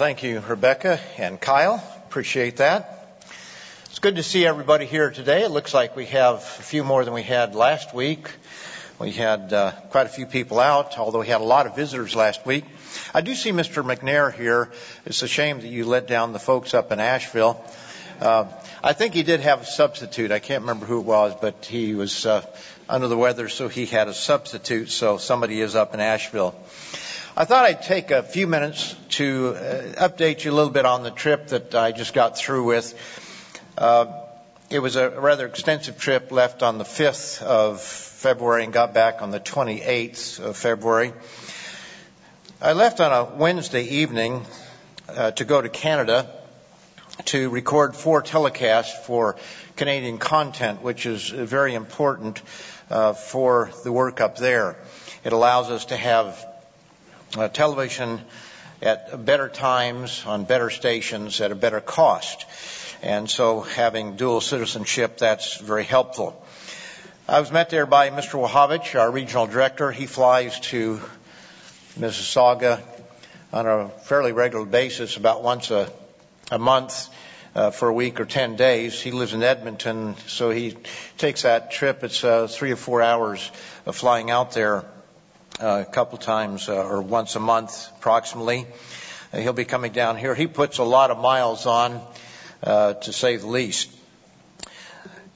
Thank you, Rebecca and Kyle. Appreciate that. It's good to see everybody here today. It looks like we have a few more than we had last week. We had uh, quite a few people out, although we had a lot of visitors last week. I do see Mr. McNair here. It's a shame that you let down the folks up in Asheville. Uh, I think he did have a substitute. I can't remember who it was, but he was uh, under the weather, so he had a substitute. So somebody is up in Asheville. I thought I'd take a few minutes to uh, update you a little bit on the trip that I just got through with. Uh, it was a rather extensive trip, left on the 5th of February and got back on the 28th of February. I left on a Wednesday evening uh, to go to Canada to record four telecasts for Canadian content, which is very important uh, for the work up there. It allows us to have television at better times on better stations at a better cost. And so having dual citizenship, that's very helpful. I was met there by Mr. Wachowicz, our regional director. He flies to Mississauga on a fairly regular basis, about once a, a month uh, for a week or 10 days. He lives in Edmonton, so he takes that trip. It's uh, three or four hours of flying out there uh, a couple times uh, or once a month approximately. Uh, he'll be coming down here. He puts a lot of miles on, uh, to say the least.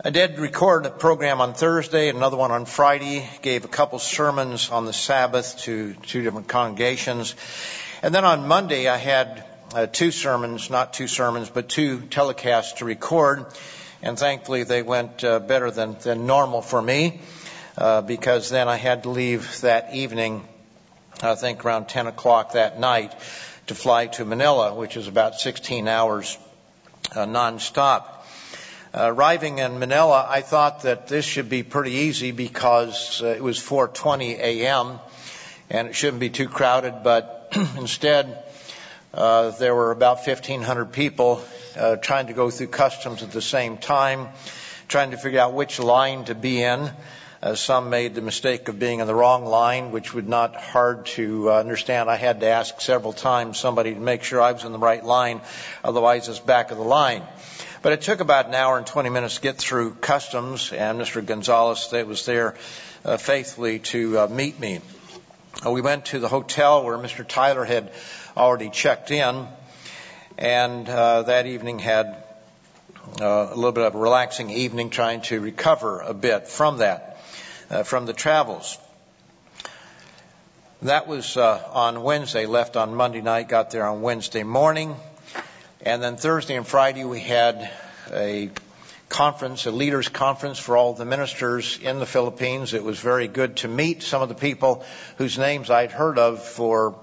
I did record a program on Thursday, another one on Friday, gave a couple sermons on the Sabbath to two different congregations. And then on Monday I had uh, two sermons, not two sermons, but two telecasts to record. And thankfully they went uh, better than, than normal for me, uh, because then I had to leave that evening, I think around 10 o'clock that night, to fly to Manila, which is about 16 hours uh, nonstop. Uh, arriving in Manila, I thought that this should be pretty easy because uh, it was 4:20 a.m. and it shouldn't be too crowded. But instead, uh, there were about 1,500 people uh, trying to go through customs at the same time, trying to figure out which line to be in. Uh, some made the mistake of being in the wrong line, which was not hard to uh, understand. I had to ask several times somebody to make sure I was in the right line, otherwise it's back of the line. But it took about an hour and 20 minutes to get through customs, and Mr. Gonzalez was there uh, faithfully to meet me. We went to the hotel where Mr. Tyler had already checked in, and that evening had a little bit of a relaxing evening, trying to recover a bit from that, from the travels. That was uh, on Wednesday. Left on Monday night. Got there on Wednesday morning, and then Thursday and Friday we had a conference, a leaders conference for all the ministers in the Philippines. It was very good to meet some of the people whose names I'd heard of for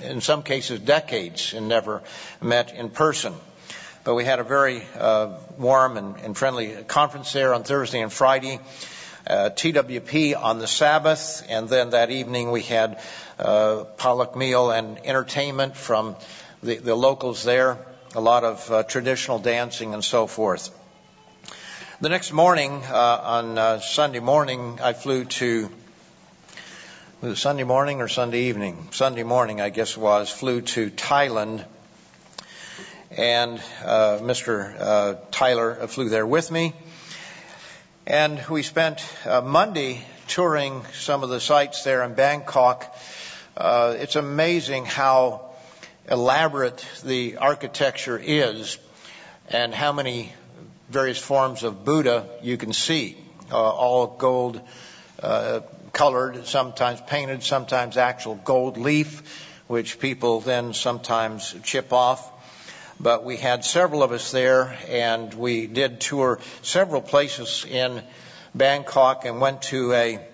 in some cases decades and never met in person. But we had a very uh, warm and, and, friendly conference there on Thursday and Friday. Uh, TWP on the Sabbath, and then that evening we had uh, Pollock meal and entertainment from the, the, locals there. A lot of uh, traditional dancing and so forth. The next morning, uh, on uh, Sunday morning, I flew to was it Sunday morning or Sunday evening? Sunday morning, I guess it was, flew to Thailand. And uh, Mr. Uh, Tyler flew there with me. And we spent uh, Monday touring some of the sites there in Bangkok. Uh, it's amazing how elaborate the architecture is and how many various forms of Buddha you can see. Uh, all gold uh, colored, sometimes painted, sometimes actual gold leaf, which people then sometimes chip off. But we had several of us there, and we did tour several places in Bangkok and went to a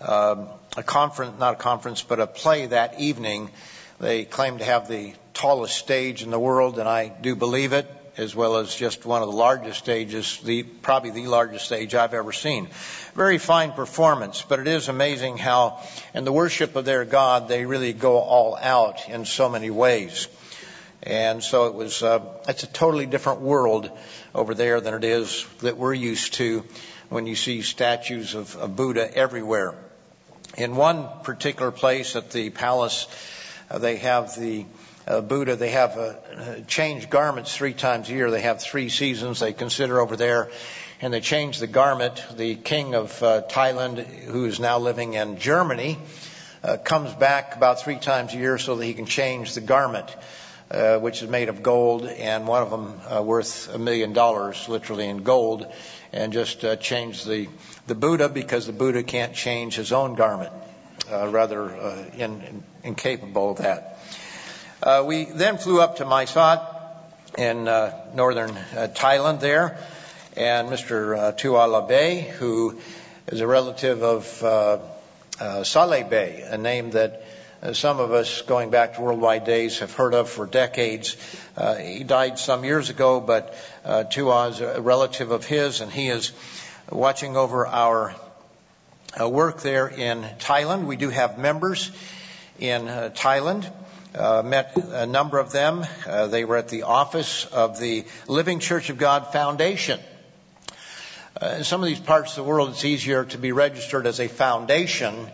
uh, a conference, not a conference, but a play that evening. They claim to have the tallest stage in the world, and I do believe it as well as just one of the largest stages, the, probably the largest stage I've ever seen. Very fine performance, but it is amazing how in the worship of their God, they really go all out in so many ways. And so it was, uh, it's a totally different world over there than it is that we're used to when you see statues of, of Buddha everywhere. In one particular place at the palace, uh, they have the uh, Buddha, they have uh, change garments three times a year. They have three seasons they consider over there, and they change the garment. The king of uh, Thailand, who is now living in Germany, uh, comes back about three times a year so that he can change the garment. Uh, which is made of gold, and one of them uh, worth a million dollars, literally in gold, and just uh, change the the Buddha because the Buddha can't change his own garment, uh, rather uh, in, in, incapable of that. Uh, we then flew up to Mae Sot in northern Thailand there, and Mr. Uh, Tua Bey, who is a relative of uh, Saleh Bey, a name that uh, some of us going back to worldwide days have heard of for decades. Uh, he died some years ago, but uh, Tua is a relative of his, and he is watching over our uh, work there in Thailand. We do have members in uh, Thailand. Uh, met a number of them. they were at the office of the Living Church of God Foundation. in some of these parts of the world, it's easier to be registered as a foundation uh,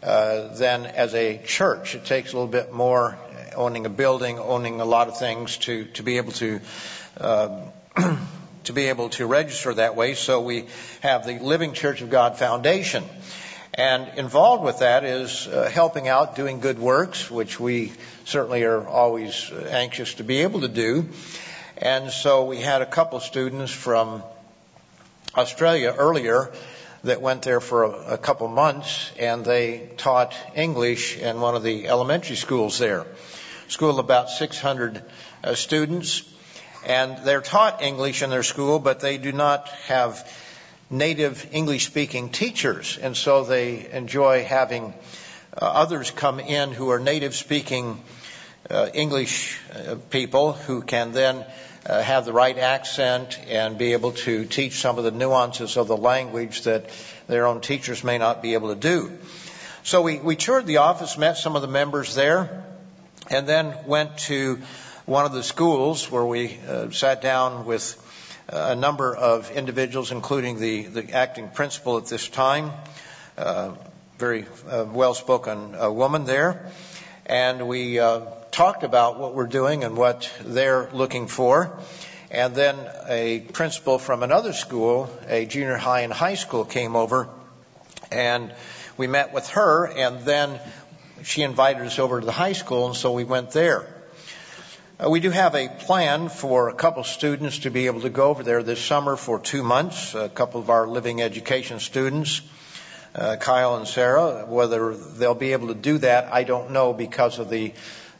than as a church. It takes a little bit more owning a building, owning a lot of things to to be able to. Uh, to be able to register that way, so we have the Living Church of God Foundation. And involved with that is uh, helping out, doing good works, which we certainly are always anxious to be able to do. And so we had a couple students from Australia earlier that went there for a, a couple months and they taught English in one of the elementary schools there. School about 600 uh, students and they're taught English in their school, but they do not have native English speaking teachers. And so they enjoy having uh, others come in who are native speaking uh, English uh, people who can then uh, have the right accent and be able to teach some of the nuances of the language that their own teachers may not be able to do. So we, we toured the office, met some of the members there, and then went to one of the schools where we uh, sat down with uh, a number of individuals, including the, the acting principal at this time, uh, very uh, well-spoken uh, woman there, and we talked about what we're doing and what they're looking for. And then a principal from another school, a junior high and high school, came over and we met with her and then she invited us over to the high school and so we went there. Uh, we do have a plan for a couple students to be able to go over there this summer for two months. A couple of our living education students, uh, Kyle and Sarah. Whether they'll be able to do that, I don't know because of the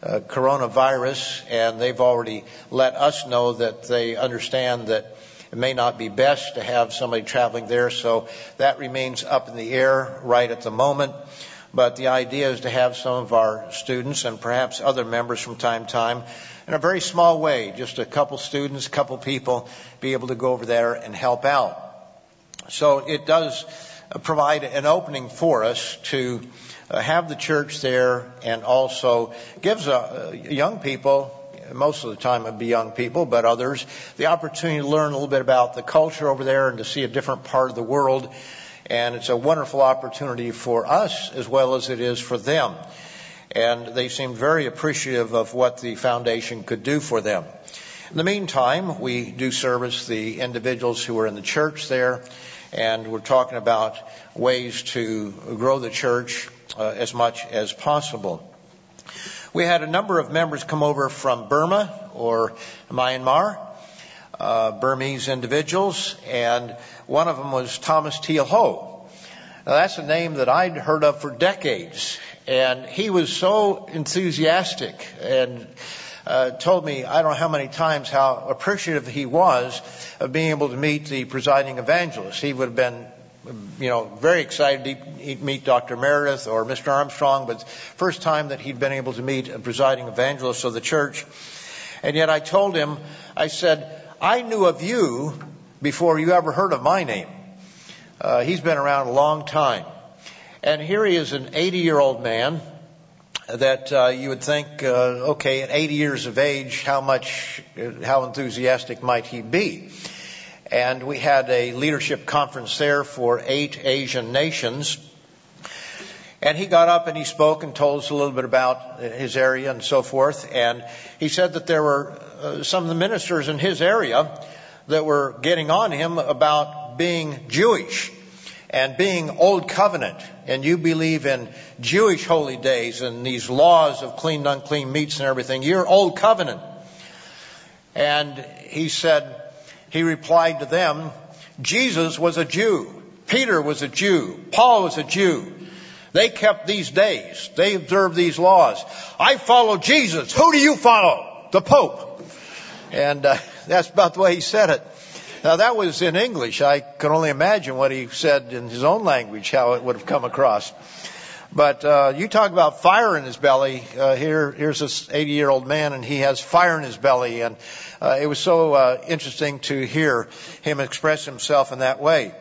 uh, coronavirus, and they've already let us know that they understand that it may not be best to have somebody traveling there, so that remains up in the air right at the moment. But the idea is to have some of our students and perhaps other members from time to time in a very small way, just a couple students, a couple people, be able to go over there and help out. So it does provide an opening for us to have the church there and also gives uh, young people most of the time it'd be young people, but others, the opportunity to learn a little bit about the culture over there and to see a different part of the world. And it's a wonderful opportunity for us as well as it is for them. And they seemed very appreciative of what the foundation could do for them. In the meantime, we do service the individuals who are in the church there, and we're talking about ways to grow the church uh, as much as possible. We had a number of members come over from Burma or Myanmar, uh, Burmese individuals, and one of them was Thomas Teal Ho. Now, that's a name that I'd heard of for decades, and he was so enthusiastic and uh, told me I don't know how many times how appreciative he was of being able to meet the presiding evangelist. He would have been you know, very excited to meet Dr. Meredith or Mr. Armstrong, but first time that he'd been able to meet a presiding evangelist of the church. And yet I told him, I said, I knew of you before you ever heard of my name. Uh, he's been around a long time. And here he is an 80 year old man that uh, you would think, uh, okay, at 80 years of age, how much, how enthusiastic might he be? and we had a leadership conference there for eight Asian nations. And he got up and he spoke and told us a little bit about his area and so forth. And he said that there were uh, some of the ministers in his area that were getting on him about being Jewish and being old covenant. And you believe in Jewish holy days and these laws of clean and unclean meats and everything. You're old covenant. And he said, he replied to them, Jesus was a Jew. Peter was a Jew. Paul was a Jew. They kept these days. They observed these laws. I follow Jesus. Who do you follow? The Pope. And uh, that's about the way he said it. Now that was in English. I can only imagine what he said in his own language, how it would have come across. But uh, you talk about fire in his belly. Uh, here, here's this 80-year-old man, and he has fire in his belly, and uh, it was so uh, interesting to hear him express himself in that way.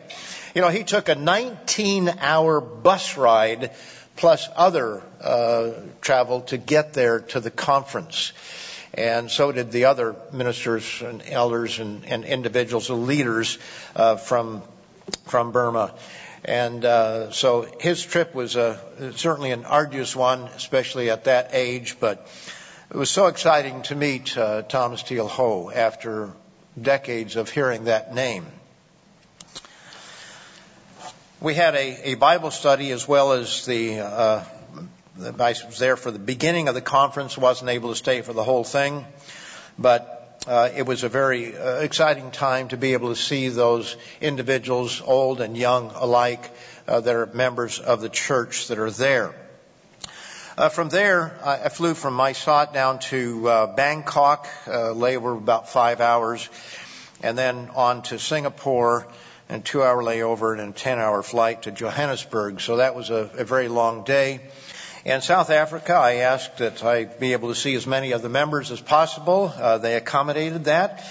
You know, he took a 19-hour bus ride plus other uh, travel to get there to the conference. And so did the other ministers and elders and, individuals and individuals, leaders uh, from from Burma. And uh, so his trip was a, certainly an arduous one, especially at that age. But it was so exciting to meet uh, Thomas Teal Ho after decades of hearing that name. We had a, a Bible study as well as the, uh, the, I was there for the beginning of the conference, wasn't able to stay for the whole thing, but uh, it was a very uh, exciting time to be able to see those individuals, old and young alike, uh, that are members of the church that are there. Uh, from there, I, flew from Mae Sot down to uh, Bangkok, uh, about five hours, and then on to Singapore, and two hour layover and a 10 hour flight to Johannesburg. So that was a, a very long day. In South Africa, I asked that I be able to see as many of the members as possible. Uh, they accommodated that.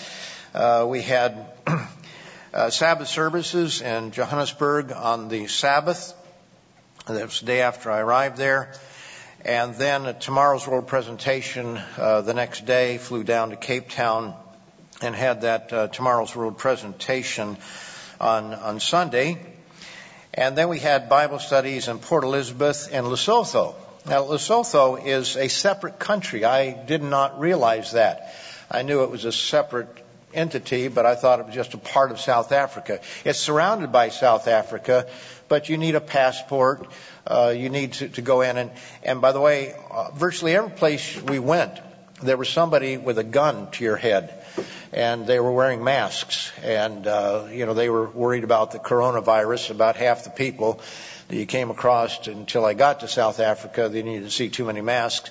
Uh, we had uh, Sabbath services in Johannesburg on the Sabbath. That was the day after I arrived there. And then tomorrow's world presentation uh, the next day, flew down to Cape Town and had that uh, tomorrow's world presentation on, on Sunday. And then we had Bible studies in Port Elizabeth and Lesotho. Now, Lesotho is a separate country. I did not realize that. I knew it was a separate entity, but I thought it was just a part of South Africa. It's surrounded by South Africa, but you need a passport. Uh, you need to, to go in and, and by the way, uh, virtually every place we went, there was somebody with a gun to your head and they were wearing masks. And, uh, you know, they were worried about the coronavirus. About half the people that you came across until I got to South Africa, they needed to see too many masks.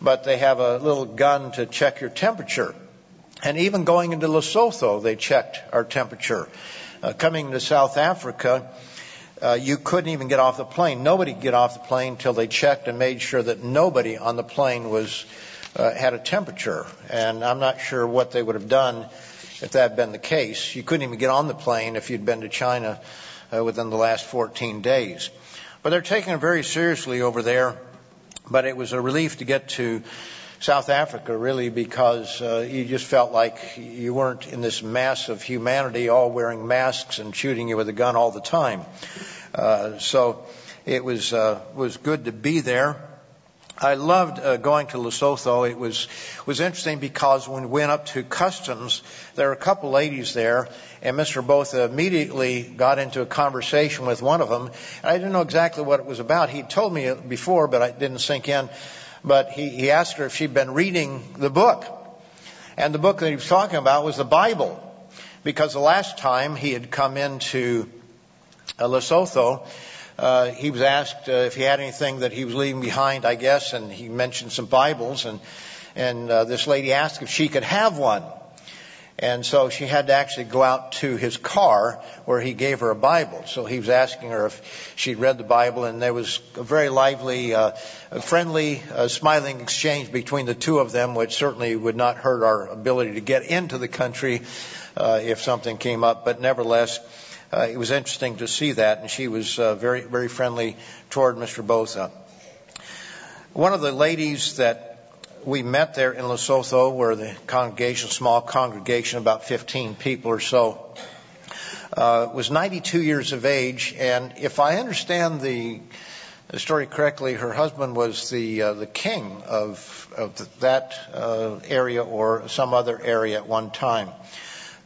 But they have a little gun to check your temperature. And even going into Lesotho, they checked our temperature. Uh, coming to South Africa, uh, you couldn't even get off the plane. Nobody could get off the plane until they checked and made sure that nobody on the plane was uh, had a temperature, and I'm not sure what they would have done if that had been the case. You couldn't even get on the plane if you'd been to China within the last 14 days. But they're taking it very seriously over there. But it was a relief to get to South Africa, really, because uh, you just felt like you weren't in this mass of humanity all wearing masks and shooting you with a gun all the time. Uh, so it was uh, was good to be there. I loved uh, going to Lesotho. It was was interesting because when we went up to customs, there were a couple ladies there, and Mr. Botha immediately got into a conversation with one of them. And I didn't know exactly what it was about. He told me before, but I didn't sink in. But he, he asked her if she'd been reading the book, and the book that he was talking about was the Bible, because the last time he had come into uh, Lesotho he was asked uh, if he had anything that he was leaving behind, I guess, and he mentioned some Bibles, and and uh, this lady asked if she could have one. And so she had to actually go out to his car where he gave her a Bible. So he was asking her if she'd read the Bible, and there was a very lively, uh, friendly, uh, smiling exchange between the two of them, which certainly would not hurt our ability to get into the country uh, if something came up. But nevertheless, uh, it was interesting to see that, and she was uh, very, very friendly toward Mr. Botha. One of the ladies that we met there in Lesotho, where the congregation, small congregation, about 15 people or so, uh, was 92 years of age, and if I understand the the story correctly, her husband was the uh, the king of of the, that uh, area or some other area at one time.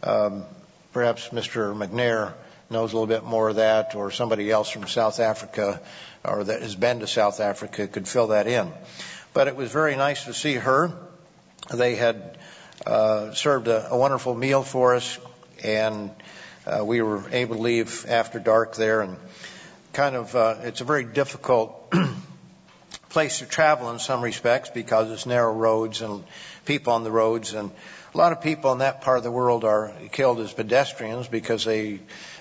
Um, perhaps Mr. McNair knows a little bit more of that, or somebody else from South Africa or that has been to South Africa could fill that in. But it was very nice to see her. They had uh, served a, a wonderful meal for us, and uh, we were able to leave after dark there and kind of uh, it's a very difficult place to travel in some respects because it's narrow roads and people on the roads and a lot of people in that part of the world are killed as pedestrians because they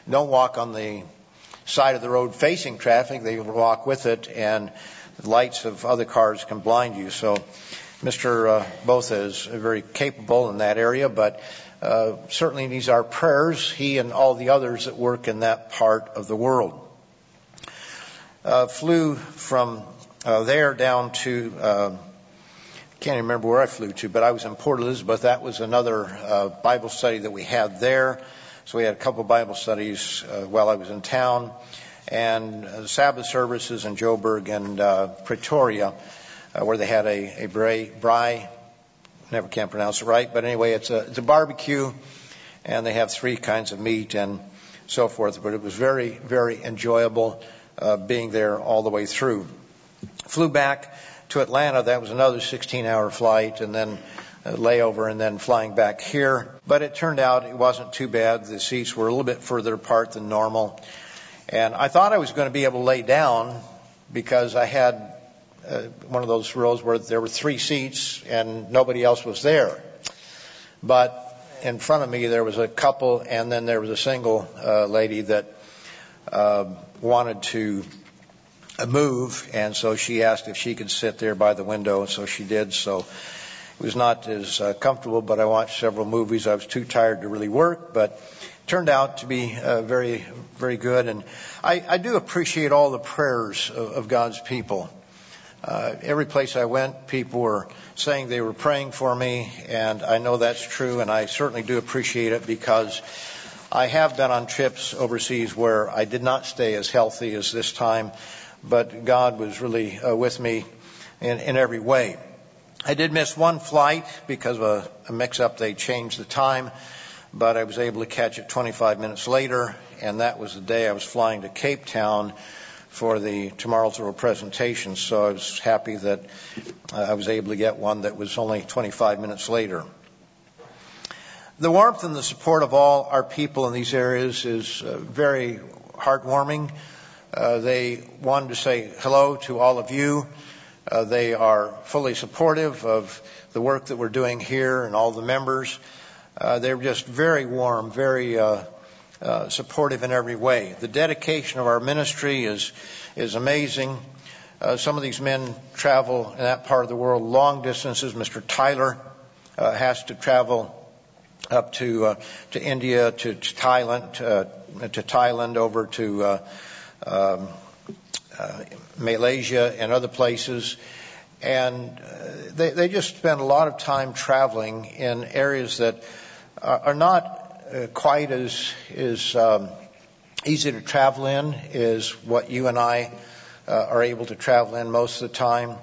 don't walk on the side of the road facing traffic they walk with it and the lights of other cars can blind you so Mr. Uh, Botha is very capable in that area but uh, certainly needs our prayers he and all the others that work in that part of the world uh, flew from uh, there down to, uh, can't remember where I flew to, but I was in Port Elizabeth. That was another uh, Bible study that we had there. So we had a couple Bible studies uh, while I was in town, and uh, Sabbath services in Joburg and uh, Pretoria, uh, where they had a, a bray, bry, never can pronounce it right, but anyway, it's a, it's a barbecue, and they have three kinds of meat and so forth. But it was very, very enjoyable uh, being there all the way through. Flew back to Atlanta. That was another 16 hour flight and then layover and then flying back here. But it turned out it wasn't too bad. The seats were a little bit further apart than normal. And I thought I was going to be able to lay down because I had uh, one of those rows where there were three seats and nobody else was there. But in front of me there was a couple and then there was a single uh, lady that uh, wanted to move, and so she asked if she could sit there by the window, and so she did. So was not as uh, comfortable, but I watched several movies. I was too tired to really work, but turned out to be uh, very, very good. And I, I do appreciate all the prayers of, of God's people. Uh, every place I went, people were saying they were praying for me, and I know that's true, and I certainly do appreciate it because I have been on trips overseas where I did not stay as healthy as this time, but God was really uh, with me in, in every way. I did miss one flight because of a, a mix up. They changed the time, but I was able to catch it 25 minutes later, and that was the day I was flying to Cape Town for the tomorrow's world presentation. So I was happy that uh, I was able to get one that was only 25 minutes later. The warmth and the support of all our people in these areas is uh, very heartwarming. Uh, they wanted to say hello to all of you. Uh, they are fully supportive of the work that we're doing here and all the members. Uh, they're just very warm, very uh, uh, supportive in every way. The dedication of our ministry is is amazing. some of these men travel in that part of the world long distances. Mr. Tyler has to travel up to uh, to India, to, to Thailand, uh, to Thailand, over to uh, um, uh, Malaysia and other places, and uh, they they just spend a lot of time traveling in areas that are, are not uh, quite as is um, easy to travel in as what you and I uh, are able to travel in most of the time,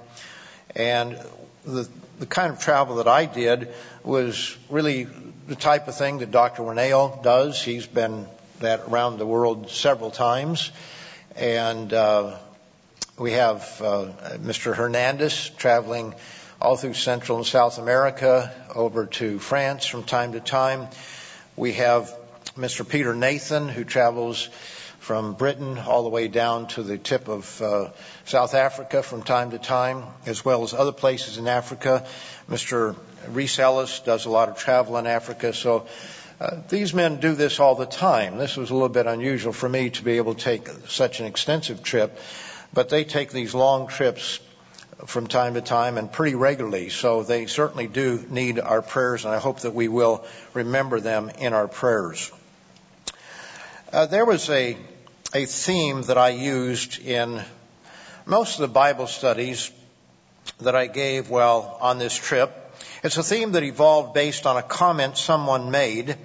and the the kind of travel that I did was really the type of thing that Dr. Reneo does. He's been that around the world several times. And uh, we have uh, Mr. Hernandez traveling all through Central and South America over to France from time to time. We have Mr. Peter Nathan who travels from Britain all the way down to the tip of uh, South Africa from time to time, as well as other places in Africa. Mr. Reese Ellis does a lot of travel in Africa, so uh, these men do this all the time. This was a little bit unusual for me to be able to take such an extensive trip, but they take these long trips from time to time and pretty regularly. So they certainly do need our prayers, and I hope that we will remember them in our prayers. Uh, there was a a theme that I used in most of the Bible studies that I gave while on this trip. It's a theme that evolved based on a comment someone made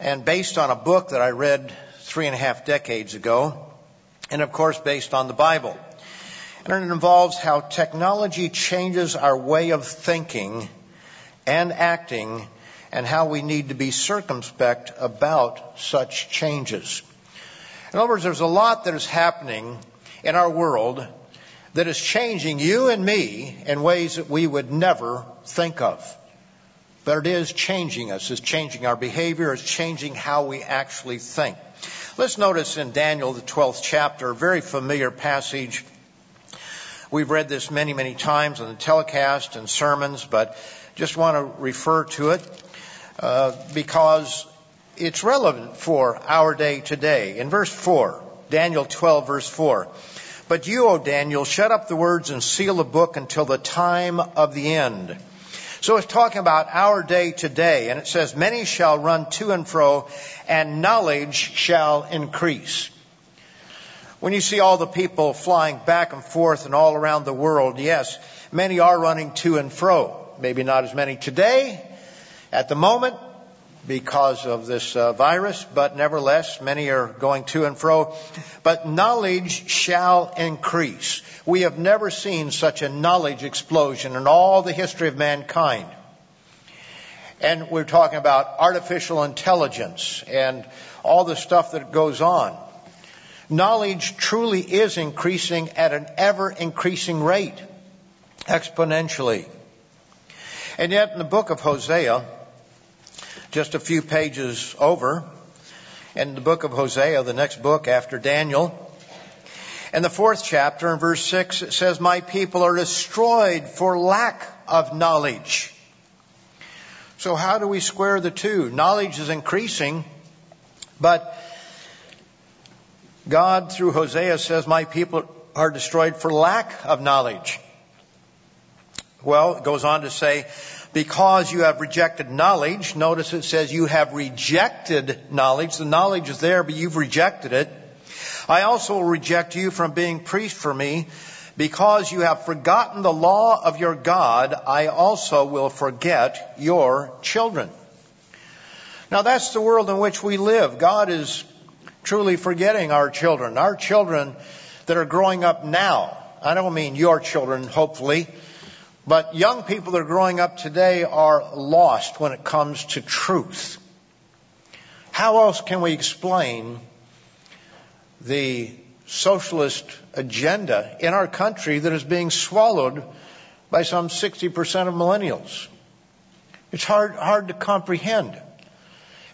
and based on a book that I read three and a half decades ago, and of course based on the Bible. And it involves how technology changes our way of thinking and acting and how we need to be circumspect about such changes. In other words, there's a lot that is happening in our world that is changing you and me in ways that we would never think of. But it is changing us. It's changing our behavior. It's changing how we actually think. Let's notice in Daniel, the 12th chapter, a very familiar passage. We've read this many, many times on the telecast and sermons, but just want to refer to it uh, because it's relevant for our day today. In verse 4, Daniel 12, verse 4. But you, O Daniel, shut up the words and seal the book until the time of the end. So it's talking about our day today, and it says, Many shall run to and fro, and knowledge shall increase. When you see all the people flying back and forth and all around the world, yes, many are running to and fro. Maybe not as many today at the moment because of this uh, virus, but nevertheless, many are going to and fro. But knowledge shall increase. We have never seen such a knowledge explosion in all the history of mankind. And we're talking about artificial intelligence and all the stuff that goes on. Knowledge truly is increasing at an ever increasing rate, exponentially. And yet in the book of Hosea, just a few pages over, in the book of Hosea, the next book after Daniel, in the fourth chapter, in verse 6, it says, My people are destroyed for lack of knowledge. So how do we square the two? Knowledge is increasing, but God through Hosea says, My people are destroyed for lack of knowledge. Well, it goes on to say, because you have rejected knowledge, notice it says you have rejected knowledge. The knowledge is there, but you've rejected it. I also reject you from being priest for me. Because you have forgotten the law of your God, I also will forget your children. Now that's the world in which we live. God is truly forgetting our children. Our children that are growing up now. I don't mean your children, hopefully, but young people that are growing up today are lost when it comes to truth. How else can we explain the socialist agenda in our country that is being swallowed by some 60% of millennials. It's hard, hard to comprehend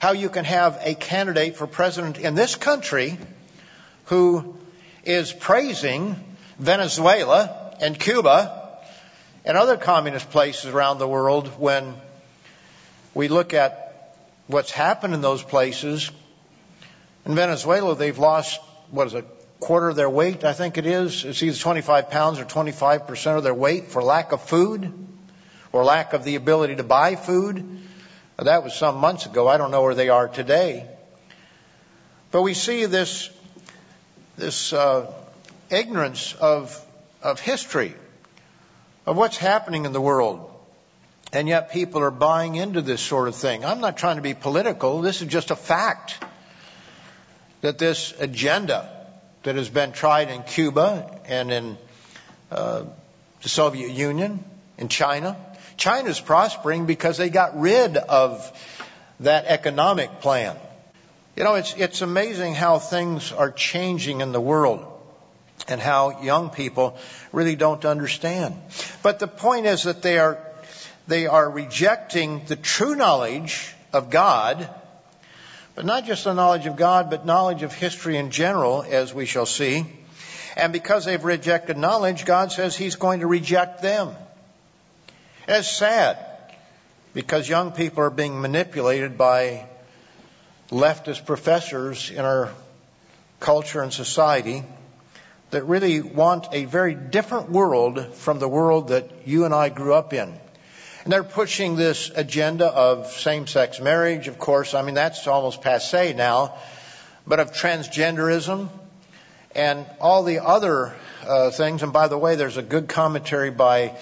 how you can have a candidate for president in this country who is praising Venezuela and Cuba and other communist places around the world when we look at what's happened in those places. In Venezuela, they've lost, what is it, quarter of their weight, I think it is. It's either 25 pounds or 25% of their weight for lack of food or lack of the ability to buy food. That was some months ago. I don't know where they are today. But we see this, this uh, ignorance of, of history, of what's happening in the world. And yet people are buying into this sort of thing. I'm not trying to be political. This is just a fact that this agenda that has been tried in Cuba and in uh, the Soviet Union, in China. China's prospering because they got rid of that economic plan. You know, it's, it's amazing how things are changing in the world and how young people really don't understand. But the point is that they are, they are rejecting the true knowledge of God but not just the knowledge of God, but knowledge of history in general, as we shall see. And because they've rejected knowledge, God says He's going to reject them. it's sad because young people are being manipulated by leftist professors in our culture and society that really want a very different world from the world that you and I grew up in. And they're pushing this agenda of same-sex marriage, of course. I mean, that's almost passe now. But of transgenderism and all the other uh, things. And by the way, there's a good commentary by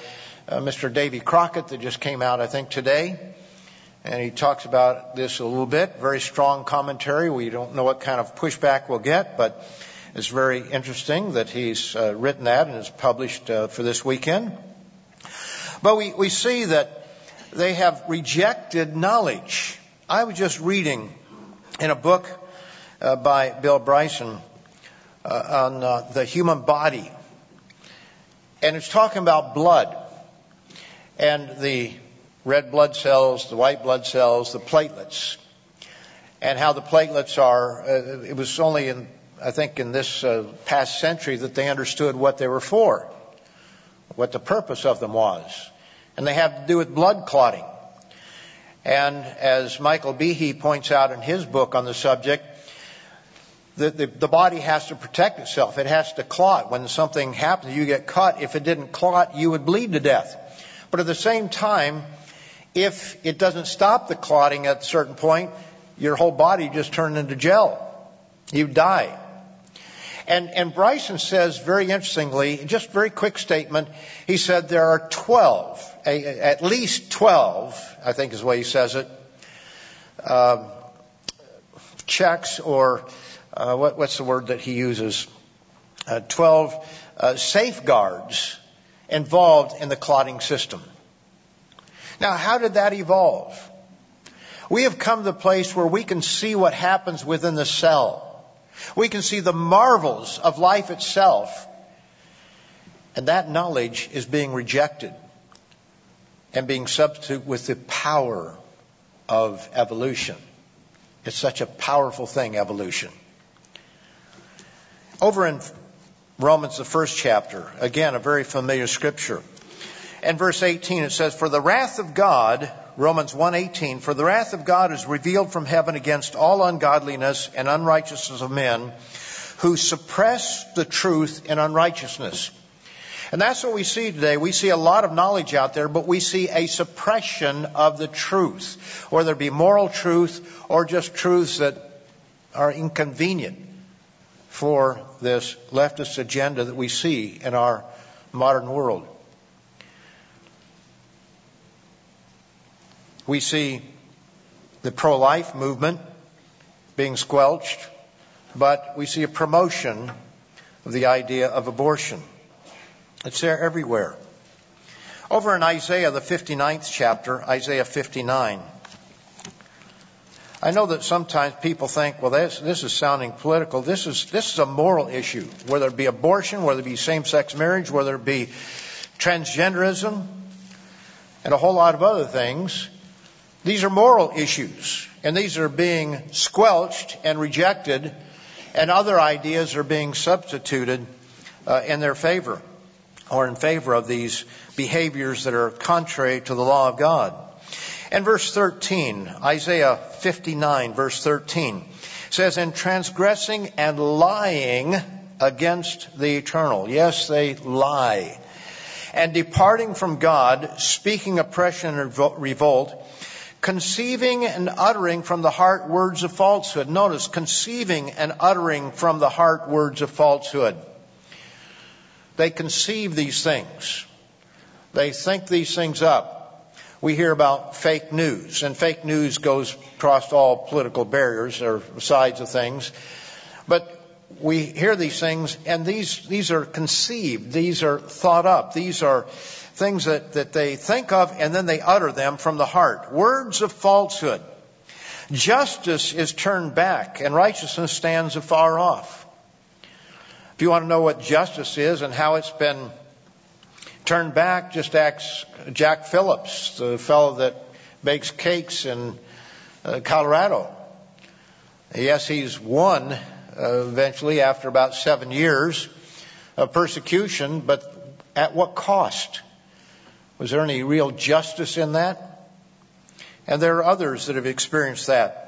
uh, Mr. Davy Crockett that just came out, I think, today. And he talks about this a little bit. Very strong commentary. We don't know what kind of pushback we'll get, but It's very interesting that he's uh, written that and it's published uh, for this weekend. But we, we see that they have rejected knowledge. I was just reading in a book uh, by Bill Bryson uh, on uh, the human body. And it's talking about blood and the red blood cells, the white blood cells, the platelets, and how the platelets are. Uh, it was only in I think in this uh, past century that they understood what they were for, what the purpose of them was. And they have to do with blood clotting. And as Michael Behe points out in his book on the subject, the, the, the, body has to protect itself. It has to clot. When something happens, you get cut. If it didn't clot, you would bleed to death. But at the same time, if it doesn't stop the clotting at a certain point, your whole body just turns into gel. You die. And, and Bryson says very interestingly, just very quick statement, he said there are 12, a, at least 12, I think is the way he says it, uh, checks or uh, what, what's the word that he uses? Uh, 12 uh, safeguards involved in the clotting system. Now, how did that evolve? We have come to the place where we can see what happens within the cell. We can see the marvels of life itself. And that knowledge is being rejected and being substituted with the power of evolution. It's such a powerful thing, evolution. Over in Romans, the first chapter, again, a very familiar scripture. And verse 18, it says, For the wrath of God Romans 1:18 For the wrath of God is revealed from heaven against all ungodliness and unrighteousness of men who suppress the truth in unrighteousness. And that's what we see today. We see a lot of knowledge out there, but we see a suppression of the truth, whether it be moral truth or just truths that are inconvenient for this leftist agenda that we see in our modern world. We see the pro-life movement being squelched, but we see a promotion of the idea of abortion. It's there everywhere. Over in Isaiah, the 59th chapter, Isaiah 59, I know that sometimes people think, well, this, this is sounding political. This is, this is a moral issue, whether it be abortion, whether it be same-sex marriage, whether it be transgenderism, and a whole lot of other things. These are moral issues, and these are being squelched and rejected, and other ideas are being substituted uh, in their favor or in favor of these behaviors that are contrary to the law of God. And verse 13, Isaiah 59 verse 13 says, in transgressing and lying against the eternal. Yes, they lie. And departing from God, speaking oppression and revolt, conceiving and uttering from the heart words of falsehood. Notice, conceiving and uttering from the heart words of falsehood. They conceive these things. They think these things up. We hear about fake news, and fake news goes across all political barriers or sides of things. But we hear these things, and these, these are conceived. These are thought up. These are things that, that they think of and then they utter them from the heart. Words of falsehood. Justice is turned back and righteousness stands afar off. If you want to know what justice is and how it's been turned back, just ask Jack Phillips, the fellow that bakes cakes in uh, Colorado. Yes, he's won uh, eventually after about seven years of persecution, but at what cost? Was there any real justice in that? And there are others that have experienced that.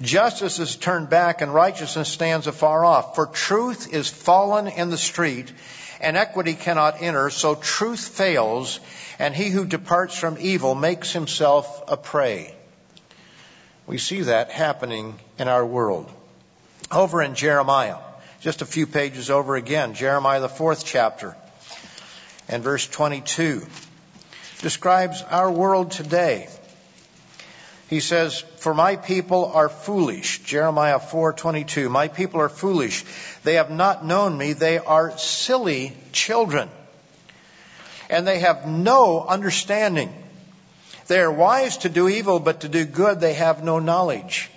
Justice is turned back and righteousness stands afar off. For truth is fallen in the street and equity cannot enter, so truth fails and he who departs from evil makes himself a prey. We see that happening in our world. Over in Jeremiah, just a few pages over again, Jeremiah the fourth chapter and verse 22 describes our world today. He says, "For my people are foolish." Jeremiah 4:22. My people are foolish. They have not known me. They are silly children. And they have no understanding. They are wise to do evil, but to do good they have no knowledge.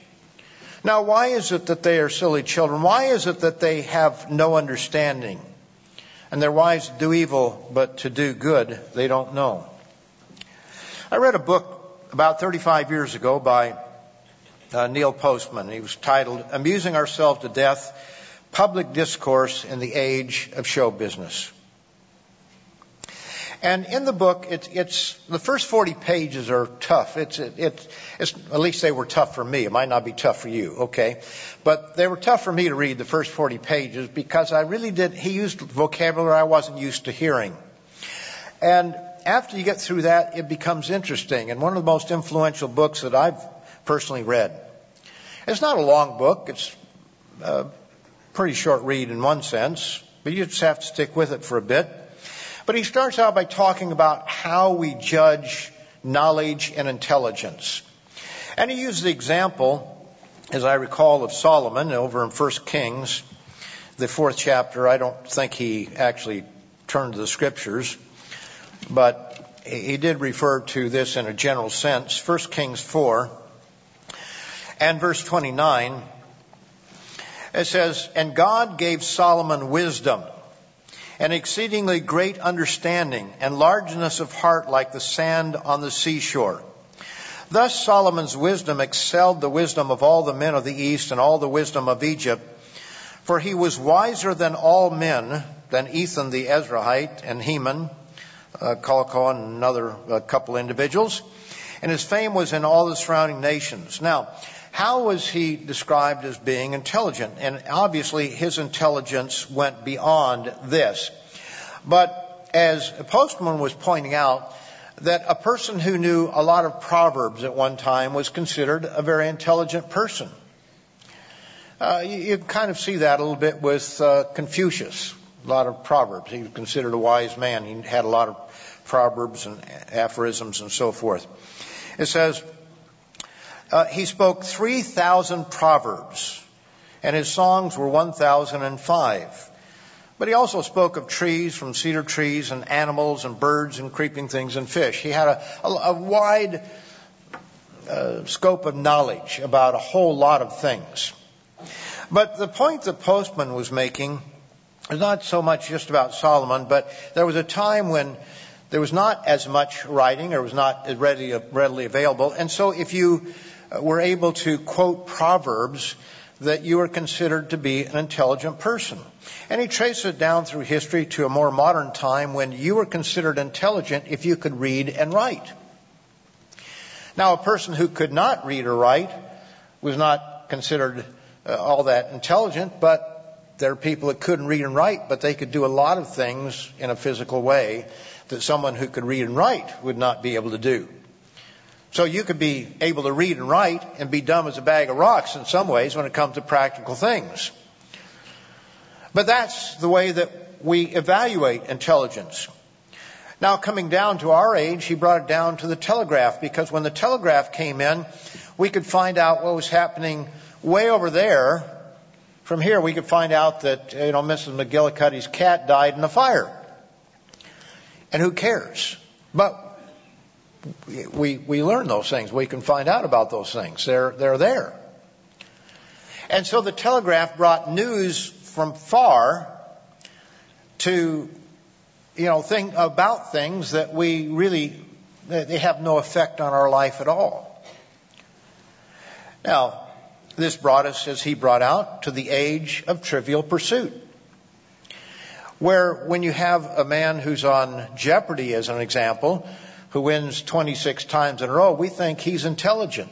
Now, why is it that they are silly children? Why is it that they have no understanding? And they're wise to do evil, but to do good they don't know. I read a book about 35 years ago by uh, Neil Postman. He was titled Amusing Ourselves to Death Public Discourse in the Age of Show Business. And in the book, it's, it's the first 40 pages are tough. It's, it, it's, it's, at least they were tough for me. It might not be tough for you, okay? But they were tough for me to read the first 40 pages because I really did, he used vocabulary I wasn't used to hearing. And after you get through that, it becomes interesting and one of the most influential books that I've personally read. It's not a long book. It's a pretty short read in one sense, but you just have to stick with it for a bit. But he starts out by talking about how we judge knowledge and intelligence. And he uses the example, as I recall, of Solomon over in 1 Kings, the fourth chapter. I don't think he actually turned to the scriptures, but he did refer to this in a general sense. 1 Kings 4 and verse 29, it says, And God gave Solomon wisdom and exceedingly great understanding and largeness of heart like the sand on the seashore. Thus Solomon's wisdom excelled the wisdom of all the men of the east and all the wisdom of Egypt, for he was wiser than all men, than Ethan the Ezrahite and Heman, uh, and another uh, couple individuals, and his fame was in all the surrounding nations. Now, how was he described as being intelligent? And obviously his intelligence went beyond this. But as Postman was pointing out, that a person who knew a lot of proverbs at one time was considered a very intelligent person. Uh, you, you, kind of see that a little bit with uh, Confucius. A lot of proverbs. He was considered a wise man. He had a lot of proverbs and aphorisms and so forth. It says, uh, he spoke 3,000 proverbs, and his songs were 1,005. But he also spoke of trees, from cedar trees, and animals, and birds, and creeping things, and fish. He had a, a, a wide uh, scope of knowledge about a whole lot of things. But the point that Postman was making not so much just about Solomon, but there was a time when there was not as much writing, or was not readily, readily available. And so if you were able to quote Proverbs, that you were considered to be an intelligent person. And he traces it down through history to a more modern time when you were considered intelligent if you could read and write. Now, a person who could not read or write was not considered uh, all that intelligent, but there are people that couldn't read and write, but they could do a lot of things in a physical way that someone who could read and write would not be able to do. So you could be able to read and write and be dumb as a bag of rocks in some ways when it comes to practical things. But that's the way that we evaluate intelligence. Now coming down to our age, he brought it down to the telegraph because when the telegraph came in, we could find out what was happening way over there. From here, we could find out that, you know, Mrs. McGillicuddy's cat died in a fire. And who cares? But we, we learn those things. We can find out about those things. They're, they're there. And so the telegraph brought news from far to, you know, think about things that we really, they have no effect on our life at all. Now, this brought us, as he brought out, to the age of trivial pursuit. Where when you have a man who's on jeopardy, as an example, who wins 26 times in a row, we think he's intelligent.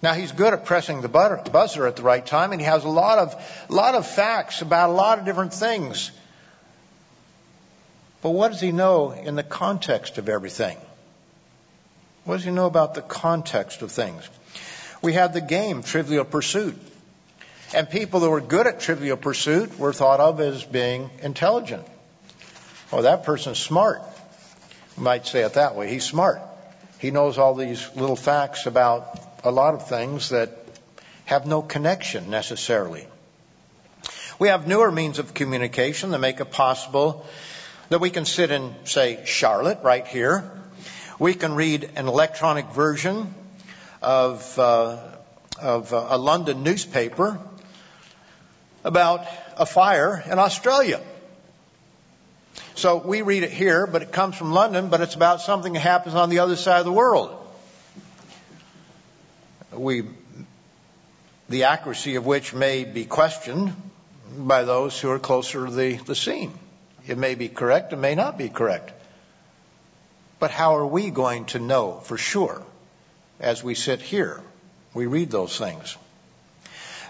Now he's good at pressing the buzzer at the right time and he has a lot of, lot of facts about a lot of different things. But what does he know in the context of everything? What does he know about the context of things? We had the game Trivial Pursuit. And people that were good at Trivial Pursuit were thought of as being intelligent. Oh, that person's smart might say it that way. He's smart. He knows all these little facts about a lot of things that have no connection necessarily. We have newer means of communication that make it possible that we can sit in, say, Charlotte right here. We can read an electronic version of, uh, of a London newspaper about a fire in Australia. So we read it here, but it comes from London, but it's about something that happens on the other side of the world. We, the accuracy of which may be questioned by those who are closer to the, the scene. It may be correct, it may not be correct. But how are we going to know for sure as we sit here? We read those things.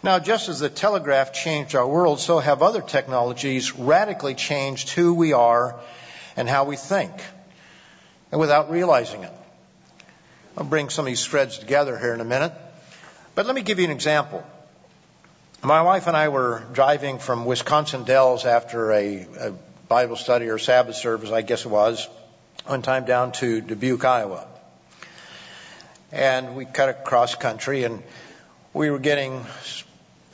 Now, just as the telegraph changed our world, so have other technologies radically changed who we are and how we think, and without realizing it. I'll bring some of these threads together here in a minute. But let me give you an example. My wife and I were driving from Wisconsin Dells after a, a Bible study or Sabbath service, I guess it was, one time down to Dubuque, Iowa. And we cut across country and we were getting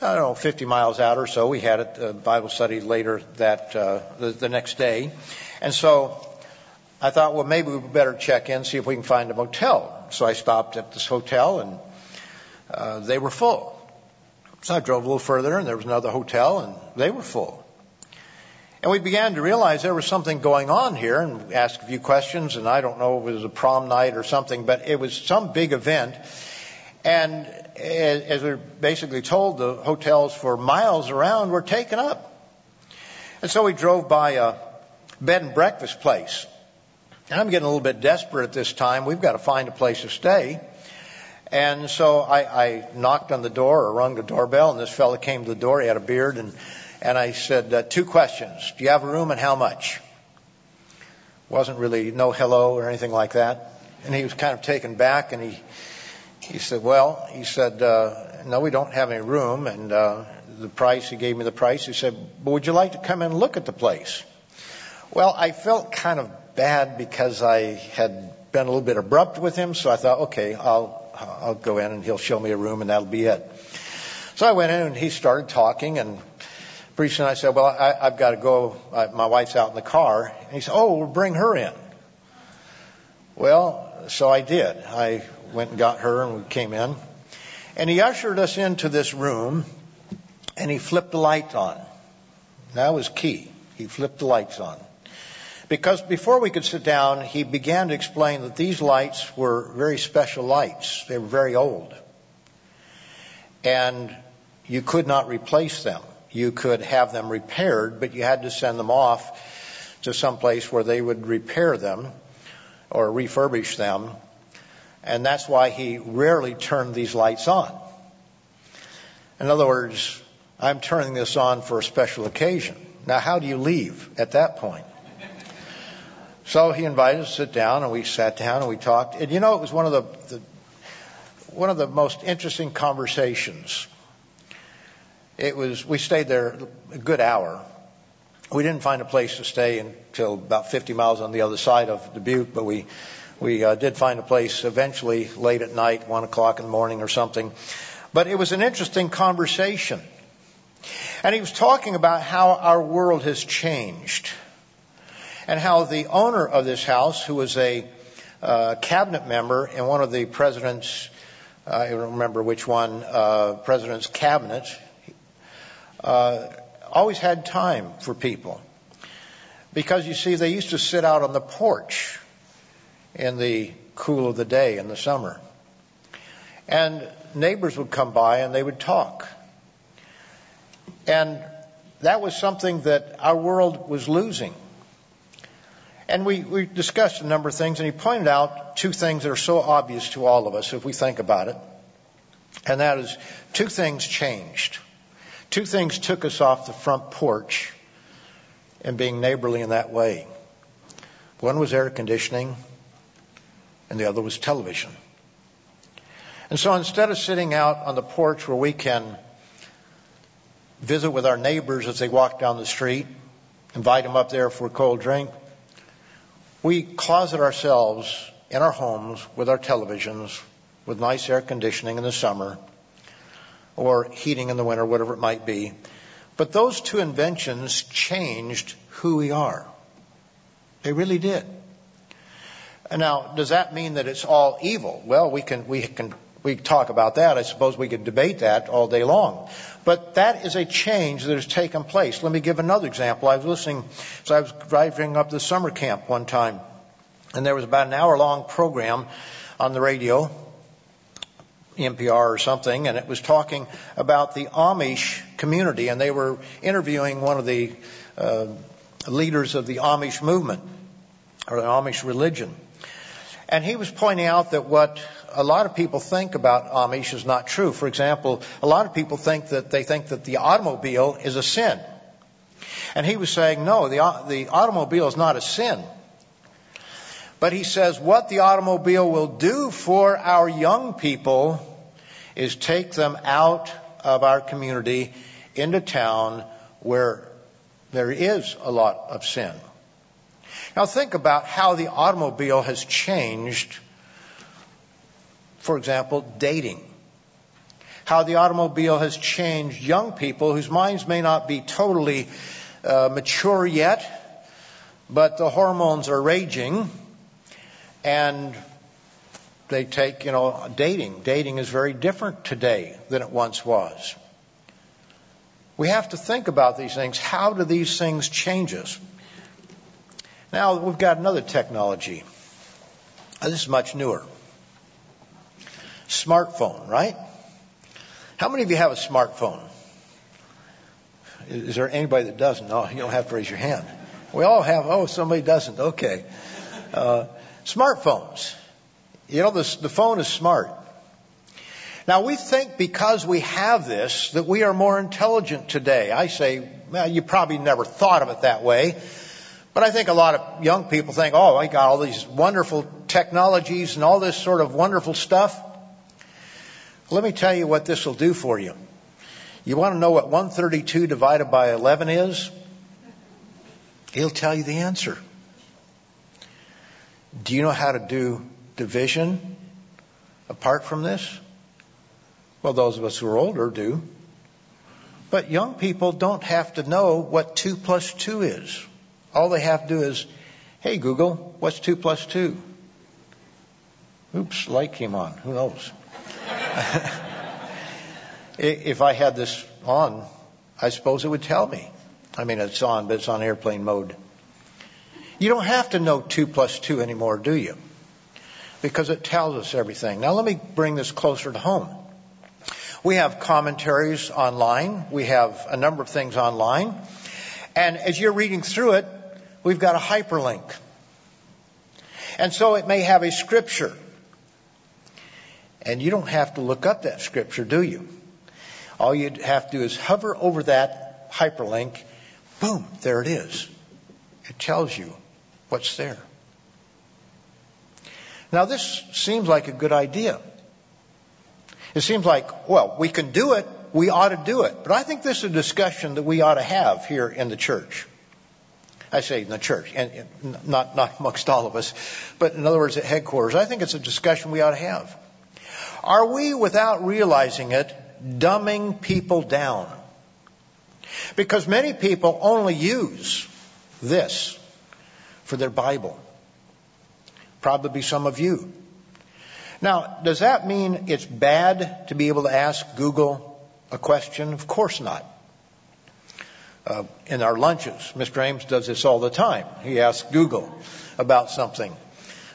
I don't know, 50 miles out or so. We had a Bible study later that uh, the, the next day, and so I thought, well, maybe we better check in, see if we can find a motel. So I stopped at this hotel, and uh, they were full. So I drove a little further, and there was another hotel, and they were full. And we began to realize there was something going on here, and asked a few questions. And I don't know if it was a prom night or something, but it was some big event. And as we are basically told, the hotels for miles around were taken up. And so we drove by a bed and breakfast place. And I'm getting a little bit desperate at this time. We've got to find a place to stay. And so I, I knocked on the door or rung the doorbell, and this fellow came to the door. He had a beard, and and I said uh, two questions: Do you have a room, and how much? Wasn't really no hello or anything like that. And he was kind of taken back, and he he said, well, he said, uh, no, we don't have any room. And uh, the price, he gave me the price. He said, but would you like to come and look at the place? Well, I felt kind of bad because I had been a little bit abrupt with him. So I thought, okay, I'll, I'll go in and he'll show me a room and that'll be it. So I went in and he started talking and pretty and I said, well, I, I've got to go. I, my wife's out in the car. And he said, oh, we'll bring her in. Well, so I did. I went and got her and we came in. And he ushered us into this room and he flipped the light on. That was key. He flipped the lights on. Because before we could sit down, he began to explain that these lights were very special lights. They were very old. And you could not replace them. You could have them repaired, but you had to send them off to some place where they would repair them or refurbish them and that's why he rarely turned these lights on. In other words, I'm turning this on for a special occasion. Now, how do you leave at that point? So he invited us to sit down, and we sat down and we talked. And you know, it was one of the, the one of the most interesting conversations. It was we stayed there a good hour. We didn't find a place to stay until about 50 miles on the other side of Dubuque, but we we uh, did find a place eventually late at night, one o'clock in the morning or something. But it was an interesting conversation. And he was talking about how our world has changed and how the owner of this house, who was a uh, cabinet member in one of the president's, I don't remember which one, uh, president's cabinet, Uh, always had time for people. Because you see, they used to sit out on the porch in the cool of the day in the summer. And neighbors would come by and they would talk. And that was something that our world was losing. And we, we discussed a number of things, and he pointed out two things that are so obvious to all of us if we think about it. And that is, two things changed. Two things took us off the front porch and being neighborly in that way. One was air conditioning, and the other was television. And so instead of sitting out on the porch where we can visit with our neighbors as they walk down the street, invite them up there for a cold drink, we closet ourselves in our homes with our televisions, with nice air conditioning in the summer, or heating in the winter, whatever it might be. But those two inventions changed who we are. They really did. Now, does that mean that it's all evil? Well, we can, we can, we talk about that. I suppose we could debate that all day long. But that is a change that has taken place. Let me give another example. I was listening, so I was driving up to summer camp one time, and there was about an hour long program on the radio, NPR or something, and it was talking about the Amish community, and they were interviewing one of the uh, leaders of the Amish movement or the Amish religion. And he was pointing out that what a lot of people think about Amish is not true. For example, a lot of people think that they think that the automobile is a sin. And he was saying, no, the, the automobile is not a sin. But he says what the automobile will do for our young people is take them out of our community into town where there is a lot of sin. Now think about how the automobile has changed, for example, dating. How the automobile has changed young people whose minds may not be totally uh, mature yet, but the hormones are raging and they take, you know, dating. Dating is very different today than it once was. We have to think about these things. How do these things change us? Now we've got another technology. This is much newer. Smartphone, right? How many of you have a smartphone? Is there anybody that doesn't? No, you don't have to raise your hand. We all have, oh, somebody doesn't. Okay. Uh, smartphones. You know, the, the phone is smart. Now we think because we have this that we are more intelligent today. I say, well, you probably never thought of it that way. But I think a lot of young people think, oh, I got all these wonderful technologies and all this sort of wonderful stuff. Let me tell you what this will do for you. You want to know what 132 divided by 11 is? He'll tell you the answer. Do you know how to do division apart from this? Well, those of us who are older do. But young people don't have to know what 2 plus 2 is. All they have to do is, hey, Google, what's 2 plus 2? Oops, light came on. Who knows? if I had this on, I suppose it would tell me. I mean, it's on, but it's on airplane mode. You don't have to know 2 plus 2 anymore, do you? Because it tells us everything. Now let me bring this closer to home. We have commentaries online. We have a number of things online. And as you're reading through it, we've got a hyperlink. And so it may have a scripture. And you don't have to look up that scripture, do you? All you have to do is hover over that hyperlink. Boom, there it is. It tells you what's there. Now this seems like a good idea. It seems like, well, we can do it. We ought to do it. But I think this is a discussion that we ought to have here in the church. I say in the church, and not, not amongst all of us, but in other words at headquarters. I think it's a discussion we ought to have. Are we, without realizing it, dumbing people down? Because many people only use this for their Bible. Probably some of you. Now, does that mean it's bad to be able to ask Google a question? Of course not uh, in our lunches. Mr. Ames does this all the time. He asks Google about something.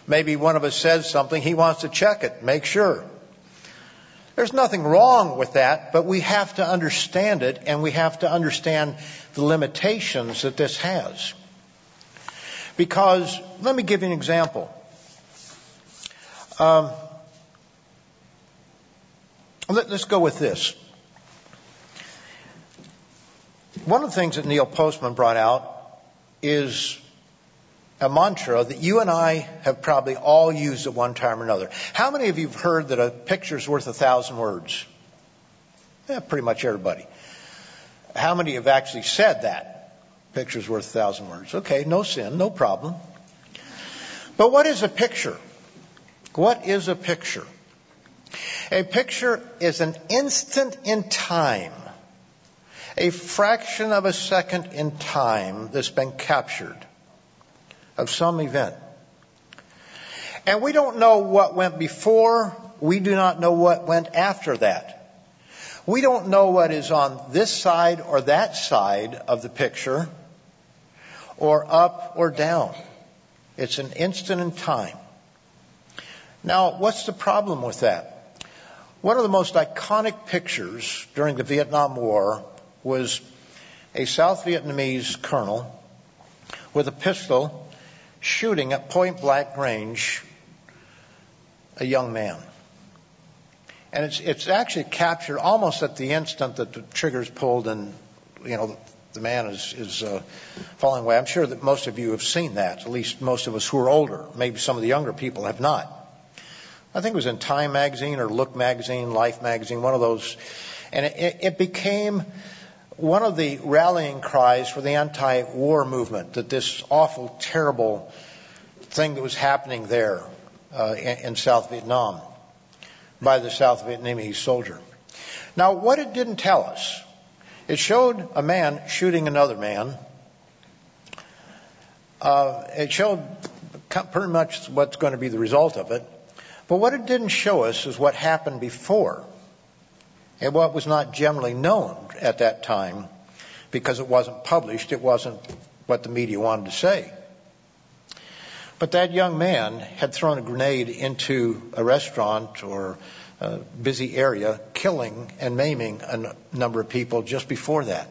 Maybe one of us says something, he wants to check it, make sure. There's nothing wrong with that, but we have to understand it and we have to understand the limitations that this has. Because, let me give you an example. Um, let, us go with this. One of the things that Neil Postman brought out is a mantra that you and I have probably all used at one time or another. How many of you have heard that a picture's worth a thousand words? Yeah, pretty much everybody. How many have actually said that? Picture's worth a thousand words. Okay, no sin, no problem. But what is a picture? What is a picture? A picture is an instant in time, a fraction of a second in time that's been captured of some event. And we don't know what went before, we do not know what went after that. We don't know what is on this side or that side of the picture, or up or down. It's an instant in time. Now, what's the problem with that? One of the most iconic pictures during the Vietnam War was a South Vietnamese colonel with a pistol shooting at point blank range a young man. And it's, it's actually captured almost at the instant that the trigger's pulled and, you know, the man is, is uh, falling away. I'm sure that most of you have seen that, at least most of us who are older. Maybe some of the younger people have not. I think it was in Time magazine or Look magazine, Life magazine, one of those. And it, it became one of the rallying cries for the anti-war movement that this awful, terrible thing that was happening there uh, in, in South Vietnam by the South Vietnamese soldier. Now, what it didn't tell us, it showed a man shooting another man. Uh, it showed pretty much what's going to be the result of it. But what it didn't show us is what happened before and what was not generally known at that time because it wasn't published. It wasn't what the media wanted to say. But that young man had thrown a grenade into a restaurant or busy area, killing and maiming a number of people just before that.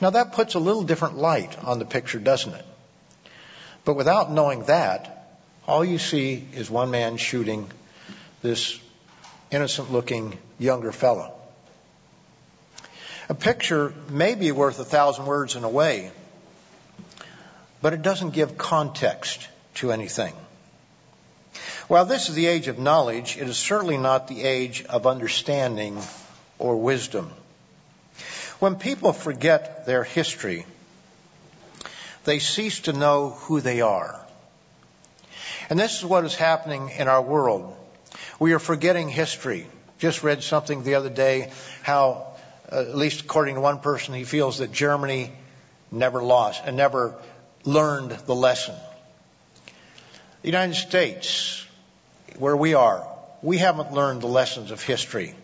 Now that puts a little different light on the picture, doesn't it? But without knowing that, all you see is one man shooting this innocent looking younger fellow. A picture may be worth a thousand words in a way, but it doesn't give context to anything. While this is the age of knowledge, it is certainly not the age of understanding or wisdom. When people forget their history, they cease to know who they are. And this is what is happening in our world. We are forgetting history. Just read something the other day how, uh, at least according to one person, he feels that Germany never lost and never learned the lesson. The United States, where we are, we haven't learned the lessons of history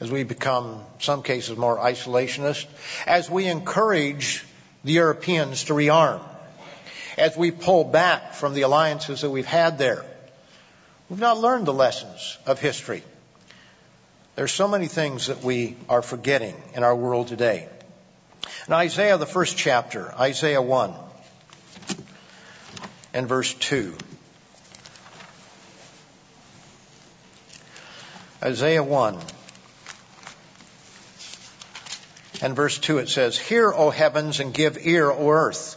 as we become, in some cases, more isolationist, as we encourage the Europeans to rearm, as we pull back from the alliances that we've had there. We've not learned the lessons of history. There's so many things that we are forgetting in our world today. In Isaiah, the first chapter, Isaiah 1 and verse 2. Isaiah 1 and verse 2 it says, Hear, O heavens, and give ear, O earth.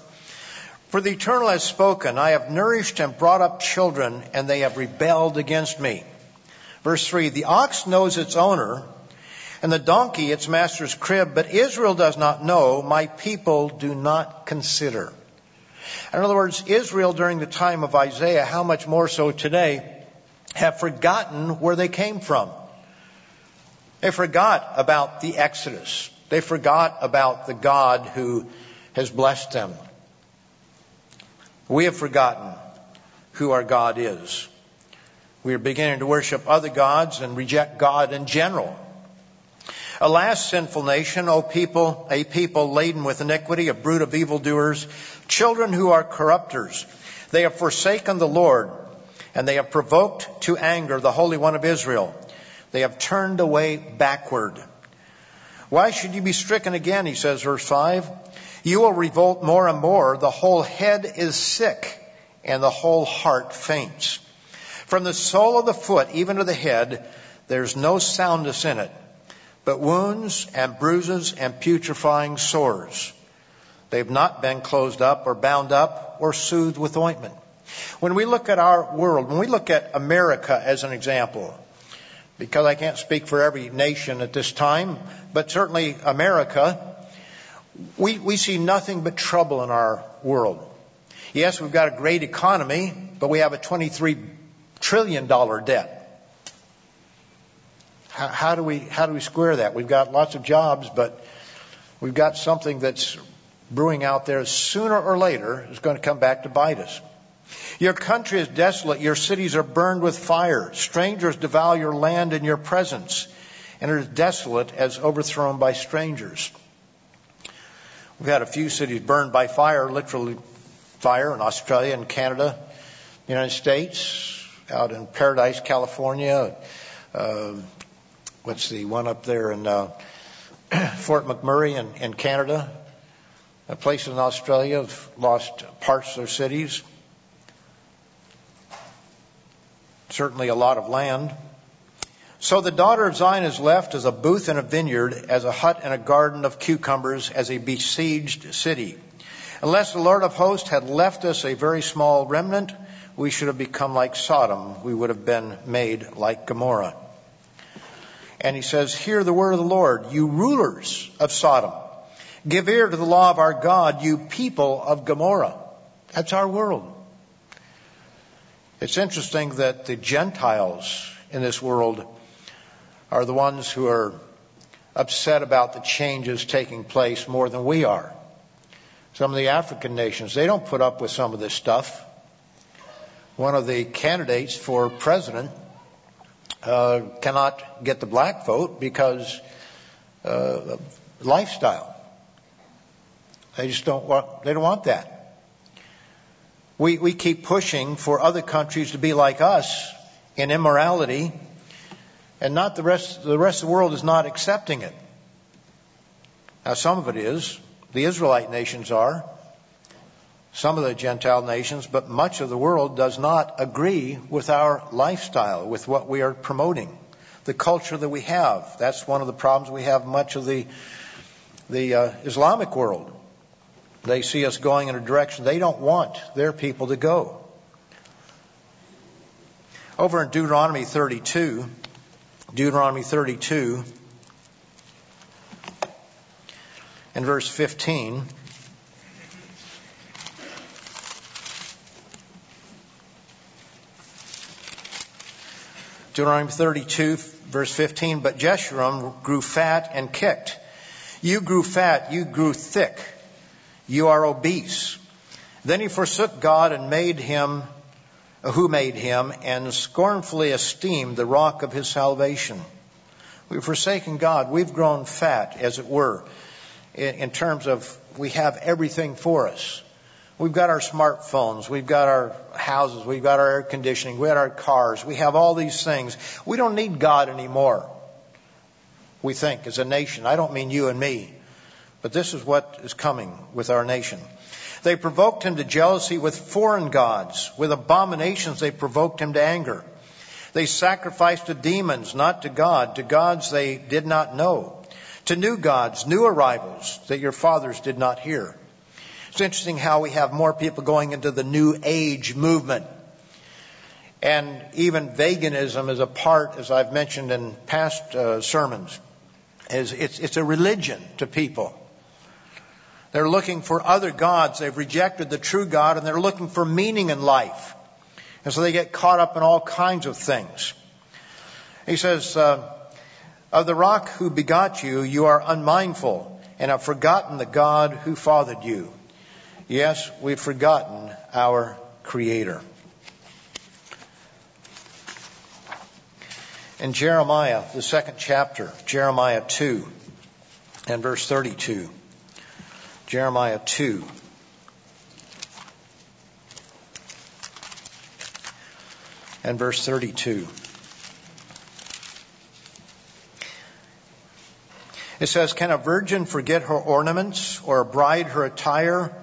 For the Eternal has spoken, I have nourished and brought up children, and they have rebelled against me. Verse 3, The ox knows its owner, and the donkey its master's crib, but Israel does not know, my people do not consider. In other words, Israel during the time of Isaiah, how much more so today, have forgotten where they came from. They forgot about the Exodus. They forgot about the God who has blessed them. We have forgotten who our God is. We are beginning to worship other gods and reject God in general. Alas, sinful nation, O people, a people laden with iniquity, a brood of evildoers, children who are corrupters. They have forsaken the Lord, and they have provoked to anger the Holy One of Israel. They have turned away backward. Why should you be stricken again? He says, verse 5. You will revolt more and more. The whole head is sick, and the whole heart faints. From the sole of the foot even to the head, there's no soundness in it but wounds and bruises and putrefying sores. They've not been closed up or bound up or soothed with ointment. When we look at our world, when we look at America as an example, because I can't speak for every nation at this time, but certainly America, we, we see nothing but trouble in our world. Yes, we've got a great economy, but we have a $23 trillion debt. How, how, do we, how do we square that? We've got lots of jobs, but we've got something that's brewing out there sooner or later is going to come back to bite us. Your country is desolate. Your cities are burned with fire. Strangers devour your land in your presence, and it is desolate as overthrown by strangers. We've had a few cities burned by fire, literally fire in Australia and Canada, the United States, out in Paradise, California. Uh, what's the one up there in uh, Fort McMurray in, in Canada? Uh, places in Australia have lost parts of their cities. Certainly a lot of land. So the daughter of Zion is left as a booth in a vineyard, as a hut in a garden of cucumbers, as a besieged city. Unless the Lord of hosts had left us a very small remnant, we should have become like Sodom. We would have been made like Gomorrah. And he says, Hear the word of the Lord, you rulers of Sodom. Give ear to the law of our God, you people of Gomorrah. That's our world. It's interesting that the Gentiles in this world are the ones who are upset about the changes taking place more than we are. Some of the African nations, they don't put up with some of this stuff. One of the candidates for president uh, cannot get the black vote because uh, lifestyle. They just don't want, they don't want that. We, we keep pushing for other countries to be like us in immorality, and not the rest, the rest of the world is not accepting it. Now some of it is. The Israelite nations are. Some of the Gentile nations, but much of the world does not agree with our lifestyle, with what we are promoting, the culture that we have. That's one of the problems we have much of the, the uh, Islamic world. They see us going in a direction they don't want their people to go. Over in Deuteronomy 32, Deuteronomy 32, and verse 15, Deuteronomy 32, verse 15, but Jeshurun grew fat and kicked. You grew fat, you grew thick you are obese. Then he forsook God and made him, who made him, and scornfully esteemed the rock of his salvation. We've forsaken God. We've grown fat, as it were, in terms of we have everything for us. We've got our smartphones, we've got our houses, we've got our air conditioning, we've got our cars, we have all these things. We don't need God anymore. We think as a nation. I don't mean you and me. But this is what is coming with our nation. They provoked him to jealousy with foreign gods. With abominations, they provoked him to anger. They sacrificed to demons, not to God, to gods they did not know, to new gods, new arrivals that your fathers did not hear. It's interesting how we have more people going into the New Age movement. And even veganism is a part, as I've mentioned in past uh, sermons, is it's, it's a religion to people. They're looking for other gods. They've rejected the true God and they're looking for meaning in life. And so they get caught up in all kinds of things. He says, uh, of the rock who begot you, you are unmindful and have forgotten the God who fathered you. Yes, we've forgotten our Creator. In Jeremiah, the second chapter, Jeremiah 2 and verse 32. Jeremiah 2. And verse 32. It says, Can a virgin forget her ornaments or a bride her attire?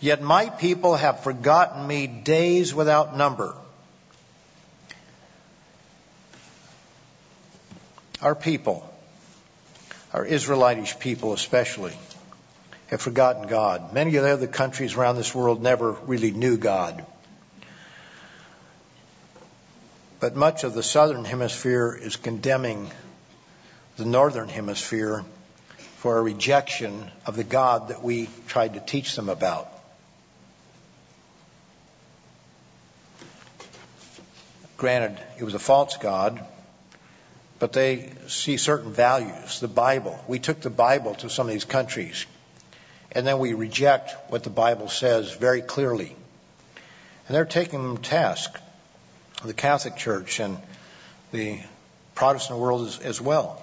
Yet my people have forgotten me days without number. Our people, our Israelitish people especially, have forgotten God. Many of the other countries around this world never really knew God. But much of the southern hemisphere is condemning the northern hemisphere for a rejection of the God that we tried to teach them about. granted, it was a false God, but they see certain values, the Bible. We took the Bible to some of these countries, and then we reject what the Bible says very clearly. And they're taking them to task, the Catholic Church and the Protestant world as, as well.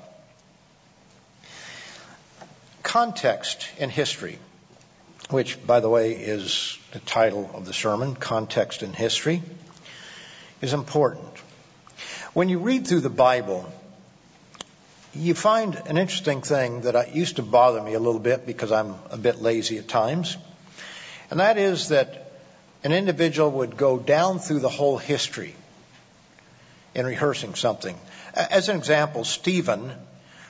Context in history, which, by the way, is the title of the sermon, Context in History, is important. When you read through the Bible, you find an interesting thing that used to bother me a little bit because I'm a bit lazy at times. And that is that an individual would go down through the whole history in rehearsing something. As an example, Stephen,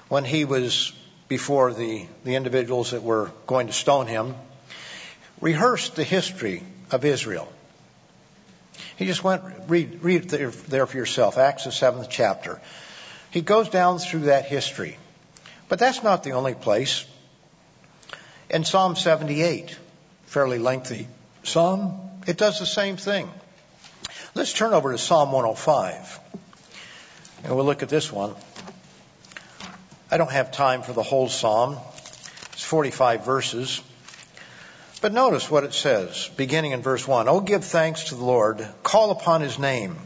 when he was before the, the individuals that were going to stone him, rehearsed the history of Israel. He just went, read, read there, there for yourself, Acts the seventh chapter. He goes down through that history. But that's not the only place. In Psalm 78, fairly lengthy psalm, it does the same thing. Let's turn over to Psalm 105. And we'll look at this one. I don't have time for the whole psalm. It's 45 verses. But notice what it says, beginning in verse 1. Oh, give thanks to the Lord. Call upon his name.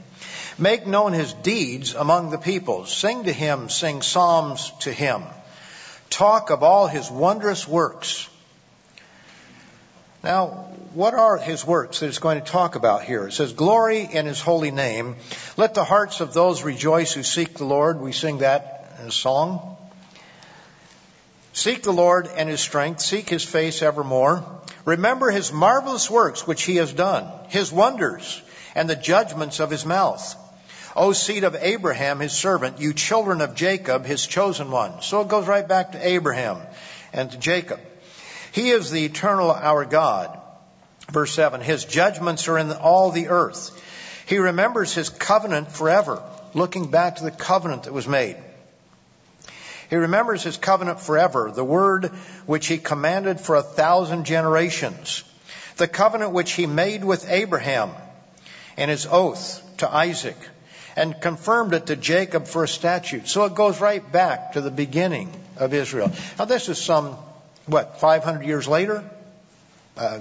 Make known his deeds among the peoples. Sing to him, sing psalms to him. Talk of all his wondrous works. Now, what are his works that it's going to talk about here? It says, Glory in his holy name. Let the hearts of those rejoice who seek the Lord. We sing that in a song. Seek the Lord and his strength. Seek his face evermore. Remember his marvelous works which he has done, his wonders, and the judgments of his mouth. O seed of Abraham, his servant, you children of Jacob, his chosen one. So it goes right back to Abraham and to Jacob. He is the eternal our God. Verse 7, his judgments are in all the earth. He remembers his covenant forever, looking back to the covenant that was made. He remembers his covenant forever, the word which he commanded for a thousand generations, the covenant which he made with Abraham and his oath to Isaac and confirmed it to Jacob for a statute. So it goes right back to the beginning of Israel. Now this is some, what, 500 years later? Uh,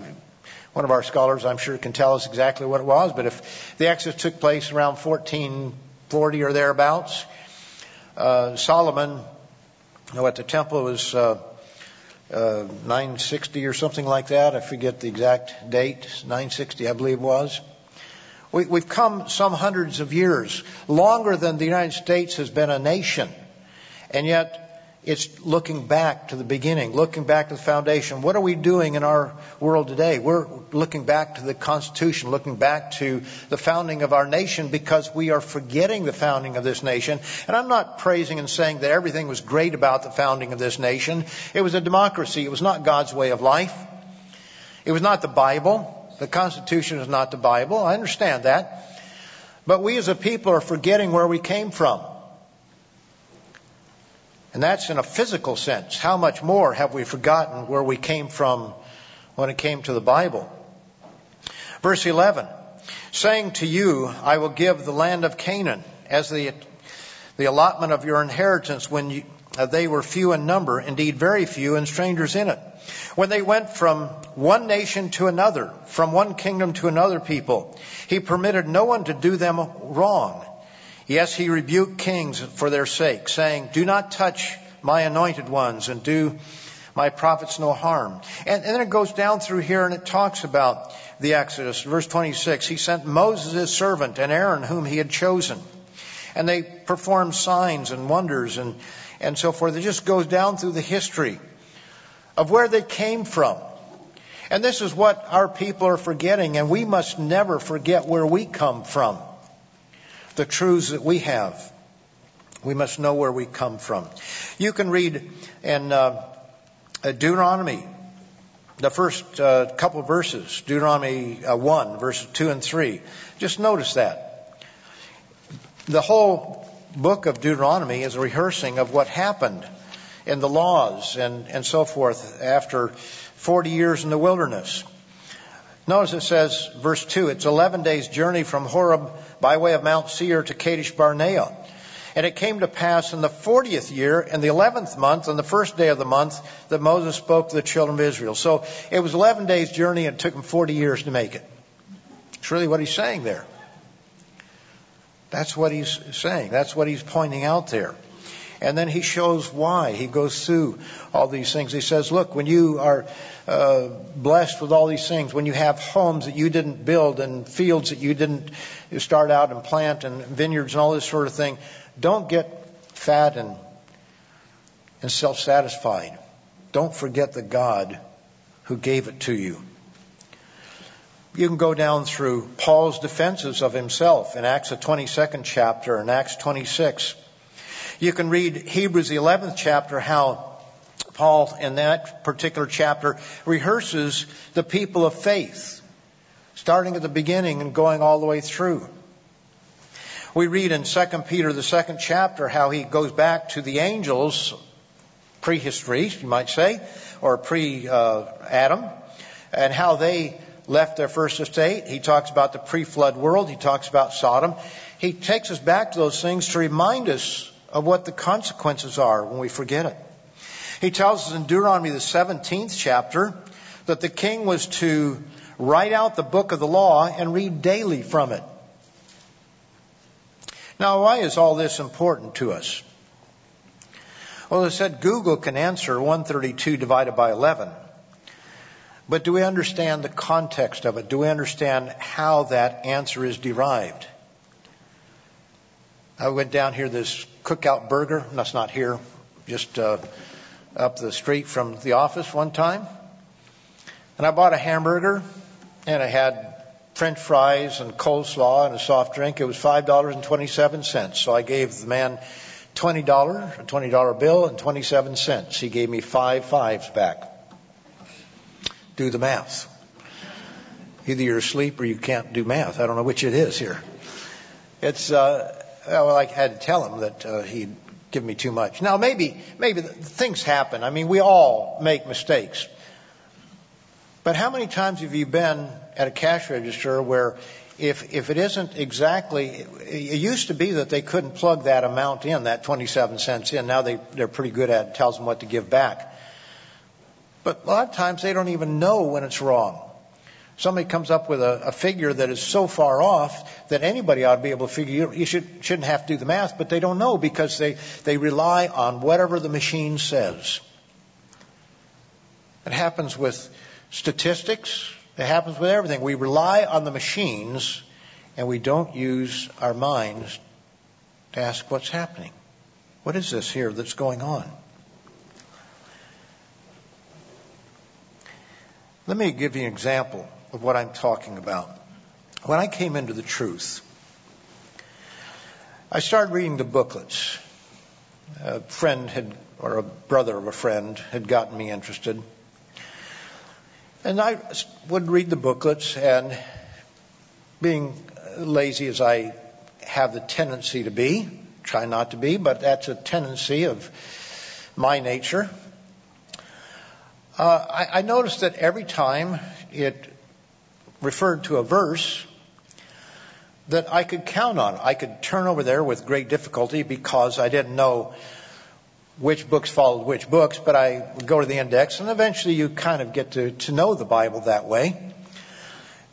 one of our scholars, I'm sure, can tell us exactly what it was, but if the Exodus took place around 1440 or thereabouts, uh, Solomon, you know, at the temple was uh, uh, 960 or something like that. I forget the exact date. 960, I believe, was. We, we've come some hundreds of years, longer than the United States has been a nation. And yet, it's looking back to the beginning, looking back to the foundation. What are we doing in our world today? We're looking back to the Constitution, looking back to the founding of our nation because we are forgetting the founding of this nation. And I'm not praising and saying that everything was great about the founding of this nation. It was a democracy. It was not God's way of life. It was not the Bible. The Constitution is not the Bible. I understand that. But we as a people are forgetting where we came from. And that's in a physical sense. How much more have we forgotten where we came from when it came to the Bible? Verse 11, saying to you, I will give the land of Canaan as the, the allotment of your inheritance when you, uh, they were few in number, indeed very few, and strangers in it. When they went from one nation to another, from one kingdom to another people, he permitted no one to do them wrong. Yes, he rebuked kings for their sake, saying, Do not touch my anointed ones and do my prophets no harm. And, and, then it goes down through here and it talks about the Exodus. Verse 26, he sent Moses his servant and Aaron whom he had chosen. And they performed signs and wonders and, and so forth. It just goes down through the history of where they came from. And this is what our people are forgetting, and we must never forget where we come from. The truths that we have. We must know where we come from. You can read in uh, Deuteronomy, the first uh, couple verses, Deuteronomy uh, 1, verses 2 and 3. Just notice that. The whole book of Deuteronomy is a rehearsing of what happened in the laws and, and so forth after 40 years in the wilderness. Notice it says, verse 2, it's 11 days journey from Horeb by way of Mount Seir to Kadesh Barnea. And it came to pass in the 40th year, in the 11th month, on the first day of the month, that Moses spoke to the children of Israel. So it was 11 days journey and it took him 40 years to make it. It's really what he's saying there. That's what he's saying. That's what he's pointing out there. And then he shows why. He goes through all these things. He says, look, when you are uh, blessed with all these things, when you have homes that you didn't build and fields that you didn't start out and plant and vineyards and all this sort of thing, don't get fat and, and self-satisfied. Don't forget the God who gave it to you. You can go down through Paul's defenses of himself in Acts the 22nd chapter and Acts 26. You can read Hebrews, the 11th chapter, how Paul, in that particular chapter, rehearses the people of faith, starting at the beginning and going all the way through. We read in 2 Peter, the second chapter, how he goes back to the angels, prehistory, you might say, or pre-Adam, uh, and how they left their first estate. He talks about the pre-flood world. He talks about Sodom. He takes us back to those things to remind us of what the consequences are when we forget it. He tells us in Deuteronomy, the 17th chapter, that the king was to write out the book of the law and read daily from it. Now, why is all this important to us? Well, I said, Google can answer 132 divided by 11. But do we understand the context of it? Do we understand how that answer is derived? I went down here this cookout burger. That's not here, just uh, up the street from the office one time. And I bought a hamburger and I had French fries and coleslaw and a soft drink. It was five dollars and twenty-seven cents. So I gave the man twenty dollars, a twenty dollar bill, and twenty-seven cents. He gave me five fives back. Do the math. Either you're asleep or you can't do math. I don't know which it is here. It's uh, well, I had to tell him that uh, he'd given me too much. Now, maybe, maybe things happen. I mean, we all make mistakes. But how many times have you been at a cash register where if, if it isn't exactly, it used to be that they couldn't plug that amount in, that 27 cents in. Now they, they're pretty good at it tells them what to give back. But a lot of times they don't even know when it's wrong somebody comes up with a, a, figure that is so far off that anybody ought to be able to figure you should, shouldn't have to do the math, but they don't know because they, they rely on whatever the machine says. It happens with statistics. It happens with everything. We rely on the machines and we don't use our minds to ask what's happening. What is this here that's going on? Let me give you an example of what I'm talking about. When I came into the truth, I started reading the booklets. A friend had, or a brother of a friend, had gotten me interested. And I would read the booklets, and being lazy as I have the tendency to be, try not to be, but that's a tendency of my nature. Uh, I, noticed that every time it referred to a verse that I could count on. I could turn over there with great difficulty because I didn't know which books followed which books, but I would go to the index and eventually you kind of get to, to know the Bible that way.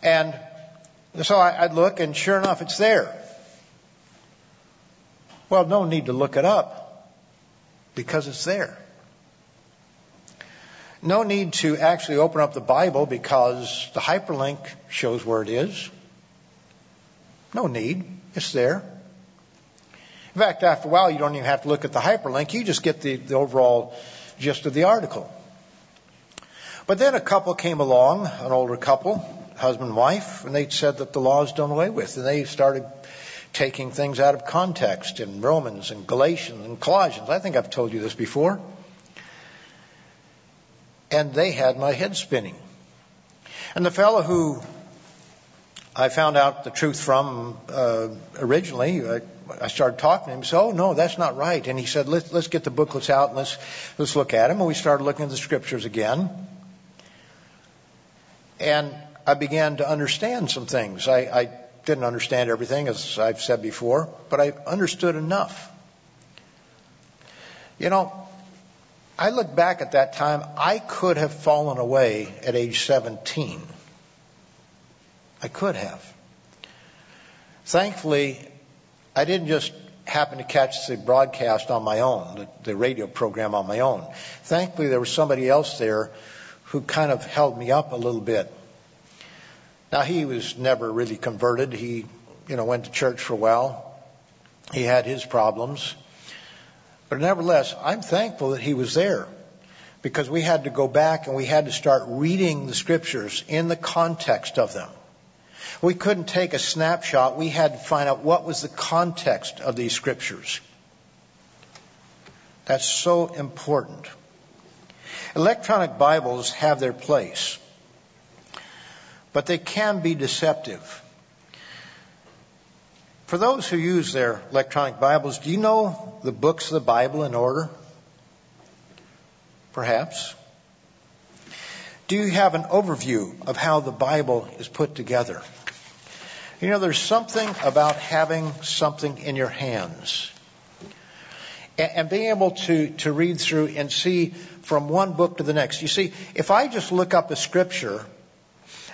And so I, I'd look and sure enough it's there. Well, no need to look it up because it's there. No need to actually open up the Bible because the hyperlink shows where it is. No need. It's there. In fact, after a while, you don't even have to look at the hyperlink. You just get the, the overall gist of the article. But then a couple came along, an older couple, husband and wife, and they said that the law is done away with. And they started taking things out of context in Romans and Galatians and Colossians. I think I've told you this before and they had my head spinning. And the fellow who I found out the truth from uh, originally, I, I started talking to him. He said, "Oh no, that's not right." And he said, "Let's let's get the booklets out and let's let's look at them." And we started looking at the scriptures again. And I began to understand some things. I, I didn't understand everything, as I've said before, but I understood enough. You know, I look back at that time, I could have fallen away at age 17. I could have. Thankfully, I didn't just happen to catch the broadcast on my own, the, the radio program on my own. Thankfully, there was somebody else there who kind of held me up a little bit. Now, he was never really converted. He, you know, went to church for a while. He had his problems. But nevertheless, I'm thankful that he was there because we had to go back and we had to start reading the scriptures in the context of them. We couldn't take a snapshot. We had to find out what was the context of these scriptures. That's so important. Electronic Bibles have their place, but they can be deceptive. For those who use their electronic Bibles, do you know the books of the Bible in order? Perhaps. Do you have an overview of how the Bible is put together? You know, there's something about having something in your hands and, being able to, to read through and see from one book to the next. You see, if I just look up a scripture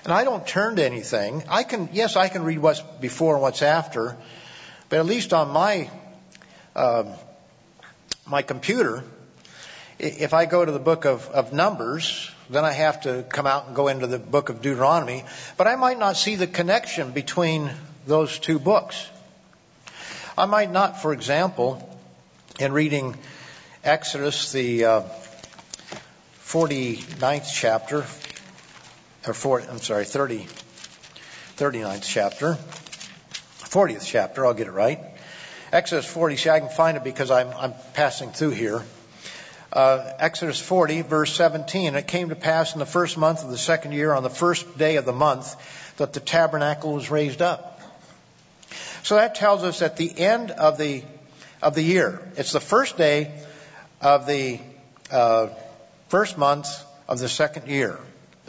and I don't turn to anything, I can, yes, I can read what's before and what's after, but at least on my, uh, my computer, if I go to the book of, of Numbers, then I have to come out and go into the book of Deuteronomy, but I might not see the connection between those two books. I might not, for example, in reading Exodus, the uh, 49th chapter, or 40, I'm sorry, 30, 39th chapter, 40th chapter, I'll get it right. Exodus 40, see, I can find it because I'm, I'm passing through here. Uh, Exodus 40, verse 17. It came to pass in the first month of the second year, on the first day of the month, that the tabernacle was raised up. So that tells us at the end of the of the year. It's the first day of the uh, first month of the second year.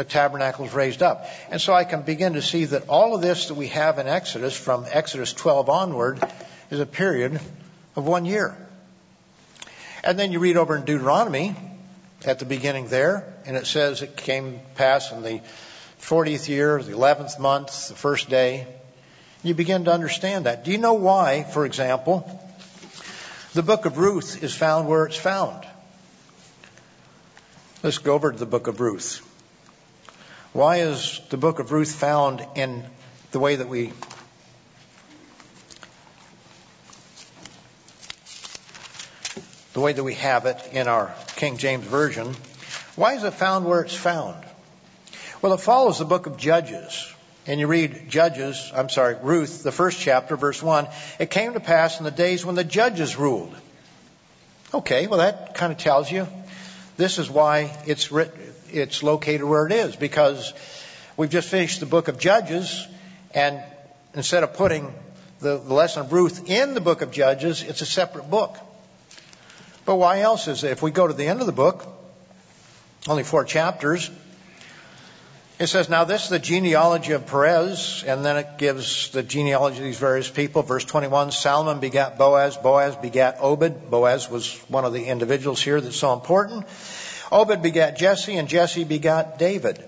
The tabernacle is raised up. And so I can begin to see that all of this that we have in Exodus, from Exodus 12 onward, is a period of one year. And then you read over in Deuteronomy at the beginning there, and it says it came pass in the 40th year, the 11th month, the first day. You begin to understand that. Do you know why, for example, the book of Ruth is found where it's found? Let's go over to the book of Ruth. Why is the book of Ruth found in the way that we the way that we have it in our King James Version. Why is it found where it's found? Well, it follows the book of Judges. And you read Judges, I'm sorry, Ruth, the first chapter, verse 1. It came to pass in the days when the judges ruled. Okay, well that kind of tells you this is why it's writ- it's located where it is because we've just finished the book of Judges and instead of putting the, the lesson of Ruth in the book of Judges, it's a separate book. But why else is it? If we go to the end of the book, only four chapters, it says, Now this is the genealogy of Perez, and then it gives the genealogy of these various people. Verse 21, Salmon begat Boaz, Boaz begat Obed. Boaz was one of the individuals here that's so important. Obed begat Jesse, and Jesse begat David.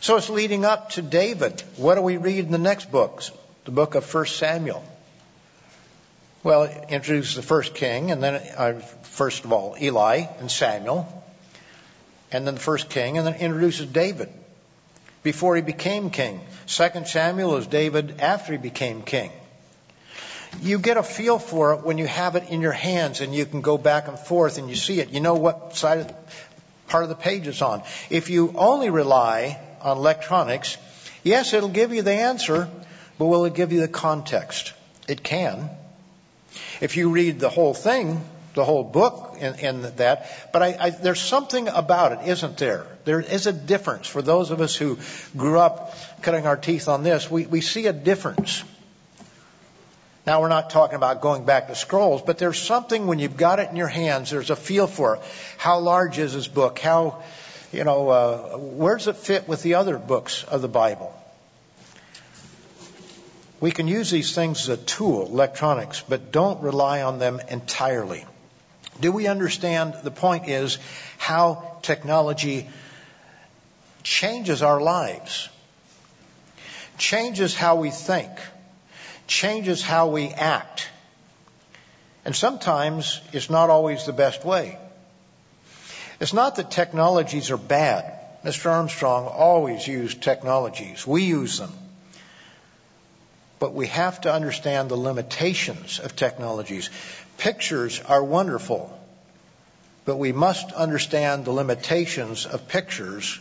So it's leading up to David. What do we read in the next books? The book of 1 Samuel. Well, it introduces the first king, and then, uh, first of all, Eli and Samuel, and then the first king, and then introduces David before he became king. Second Samuel is David after he became king. You get a feel for it when you have it in your hands and you can go back and forth and you see it. You know what side of, part of the page it's on. If you only rely on electronics, yes, it'll give you the answer, but will it give you the context? It can. If you read the whole thing, the whole book in that, but I, I, there's something about it, isn't there? There is a difference. For those of us who grew up cutting our teeth on this, we, we see a difference. Now we're not talking about going back to scrolls, but there's something when you've got it in your hands, there's a feel for it. How large is this book? How, you know, uh, where does it fit with the other books of the Bible? We can use these things as a tool, electronics, but don't rely on them entirely. Do we understand? The point is how technology changes our lives, changes how we think, changes how we act. And sometimes it's not always the best way. It's not that technologies are bad. Mr. Armstrong always used technologies. We use them. But we have to understand the limitations of technologies. Pictures are wonderful, but we must understand the limitations of pictures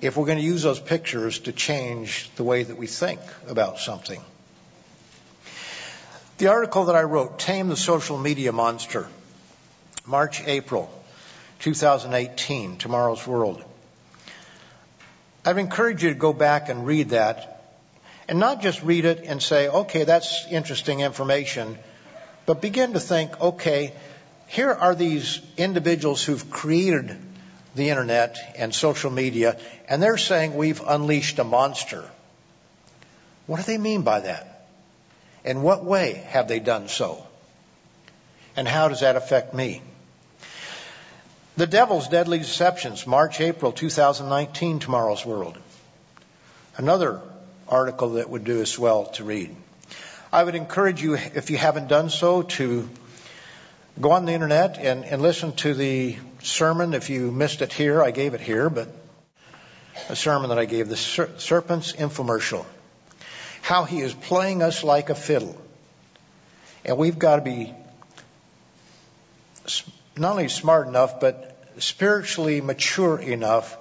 if we're going to use those pictures to change the way that we think about something. The article that I wrote, Tame the Social Media Monster, March, April 2018, Tomorrow's World. I'd encourage you to go back and read that and not just read it and say, okay, that's interesting information, but begin to think, okay, here are these individuals who've created the internet and social media, and they're saying we've unleashed a monster. What do they mean by that? In what way have they done so? And how does that affect me? The Devil's Deadly Deceptions, March, April 2019, Tomorrow's World. Another article that would do us well to read. I would encourage you, if you haven't done so, to go on the internet and, and listen to the sermon. If you missed it here, I gave it here, but a sermon that I gave, the Serpent's Infomercial how he is playing us like a fiddle. And we've got to be not only smart enough, but spiritually mature enough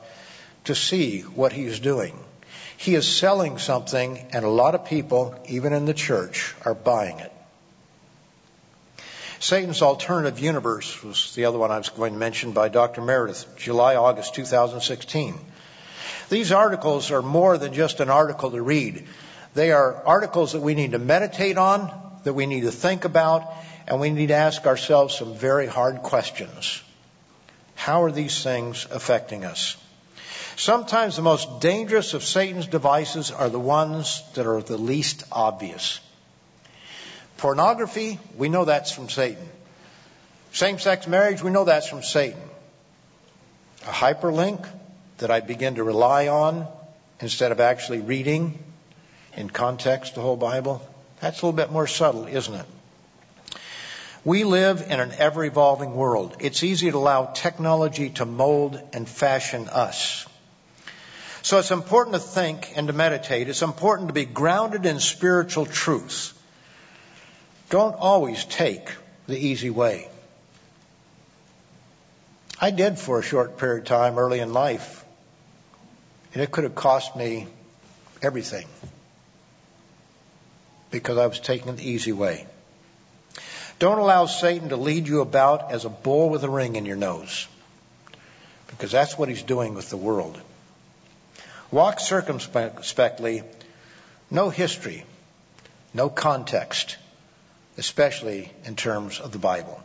to see what he's doing. He is selling something, and a lot of people, even in the church, are buying it. Satan's Alternative Universe was the other one I was going to mention by Dr. Meredith, July, August 2016. These articles are more than just an article to read. They are articles that we need to meditate on, that we need to think about, and we need to ask ourselves some very hard questions. How are these things affecting us? Sometimes the most dangerous of Satan's devices are the ones that are the least obvious. Pornography, we know that's from Satan. Same sex marriage, we know that's from Satan. A hyperlink that I begin to rely on instead of actually reading in context the whole Bible? That's a little bit more subtle, isn't it? We live in an ever evolving world. It's easy to allow technology to mold and fashion us. So it's important to think and to meditate. It's important to be grounded in spiritual truth. Don't always take the easy way. I did for a short period of time early in life, and it could have cost me everything because I was taking the easy way. Don't allow Satan to lead you about as a bull with a ring in your nose because that's what he's doing with the world. Walk circumspectly, no history, no context, especially in terms of the Bible.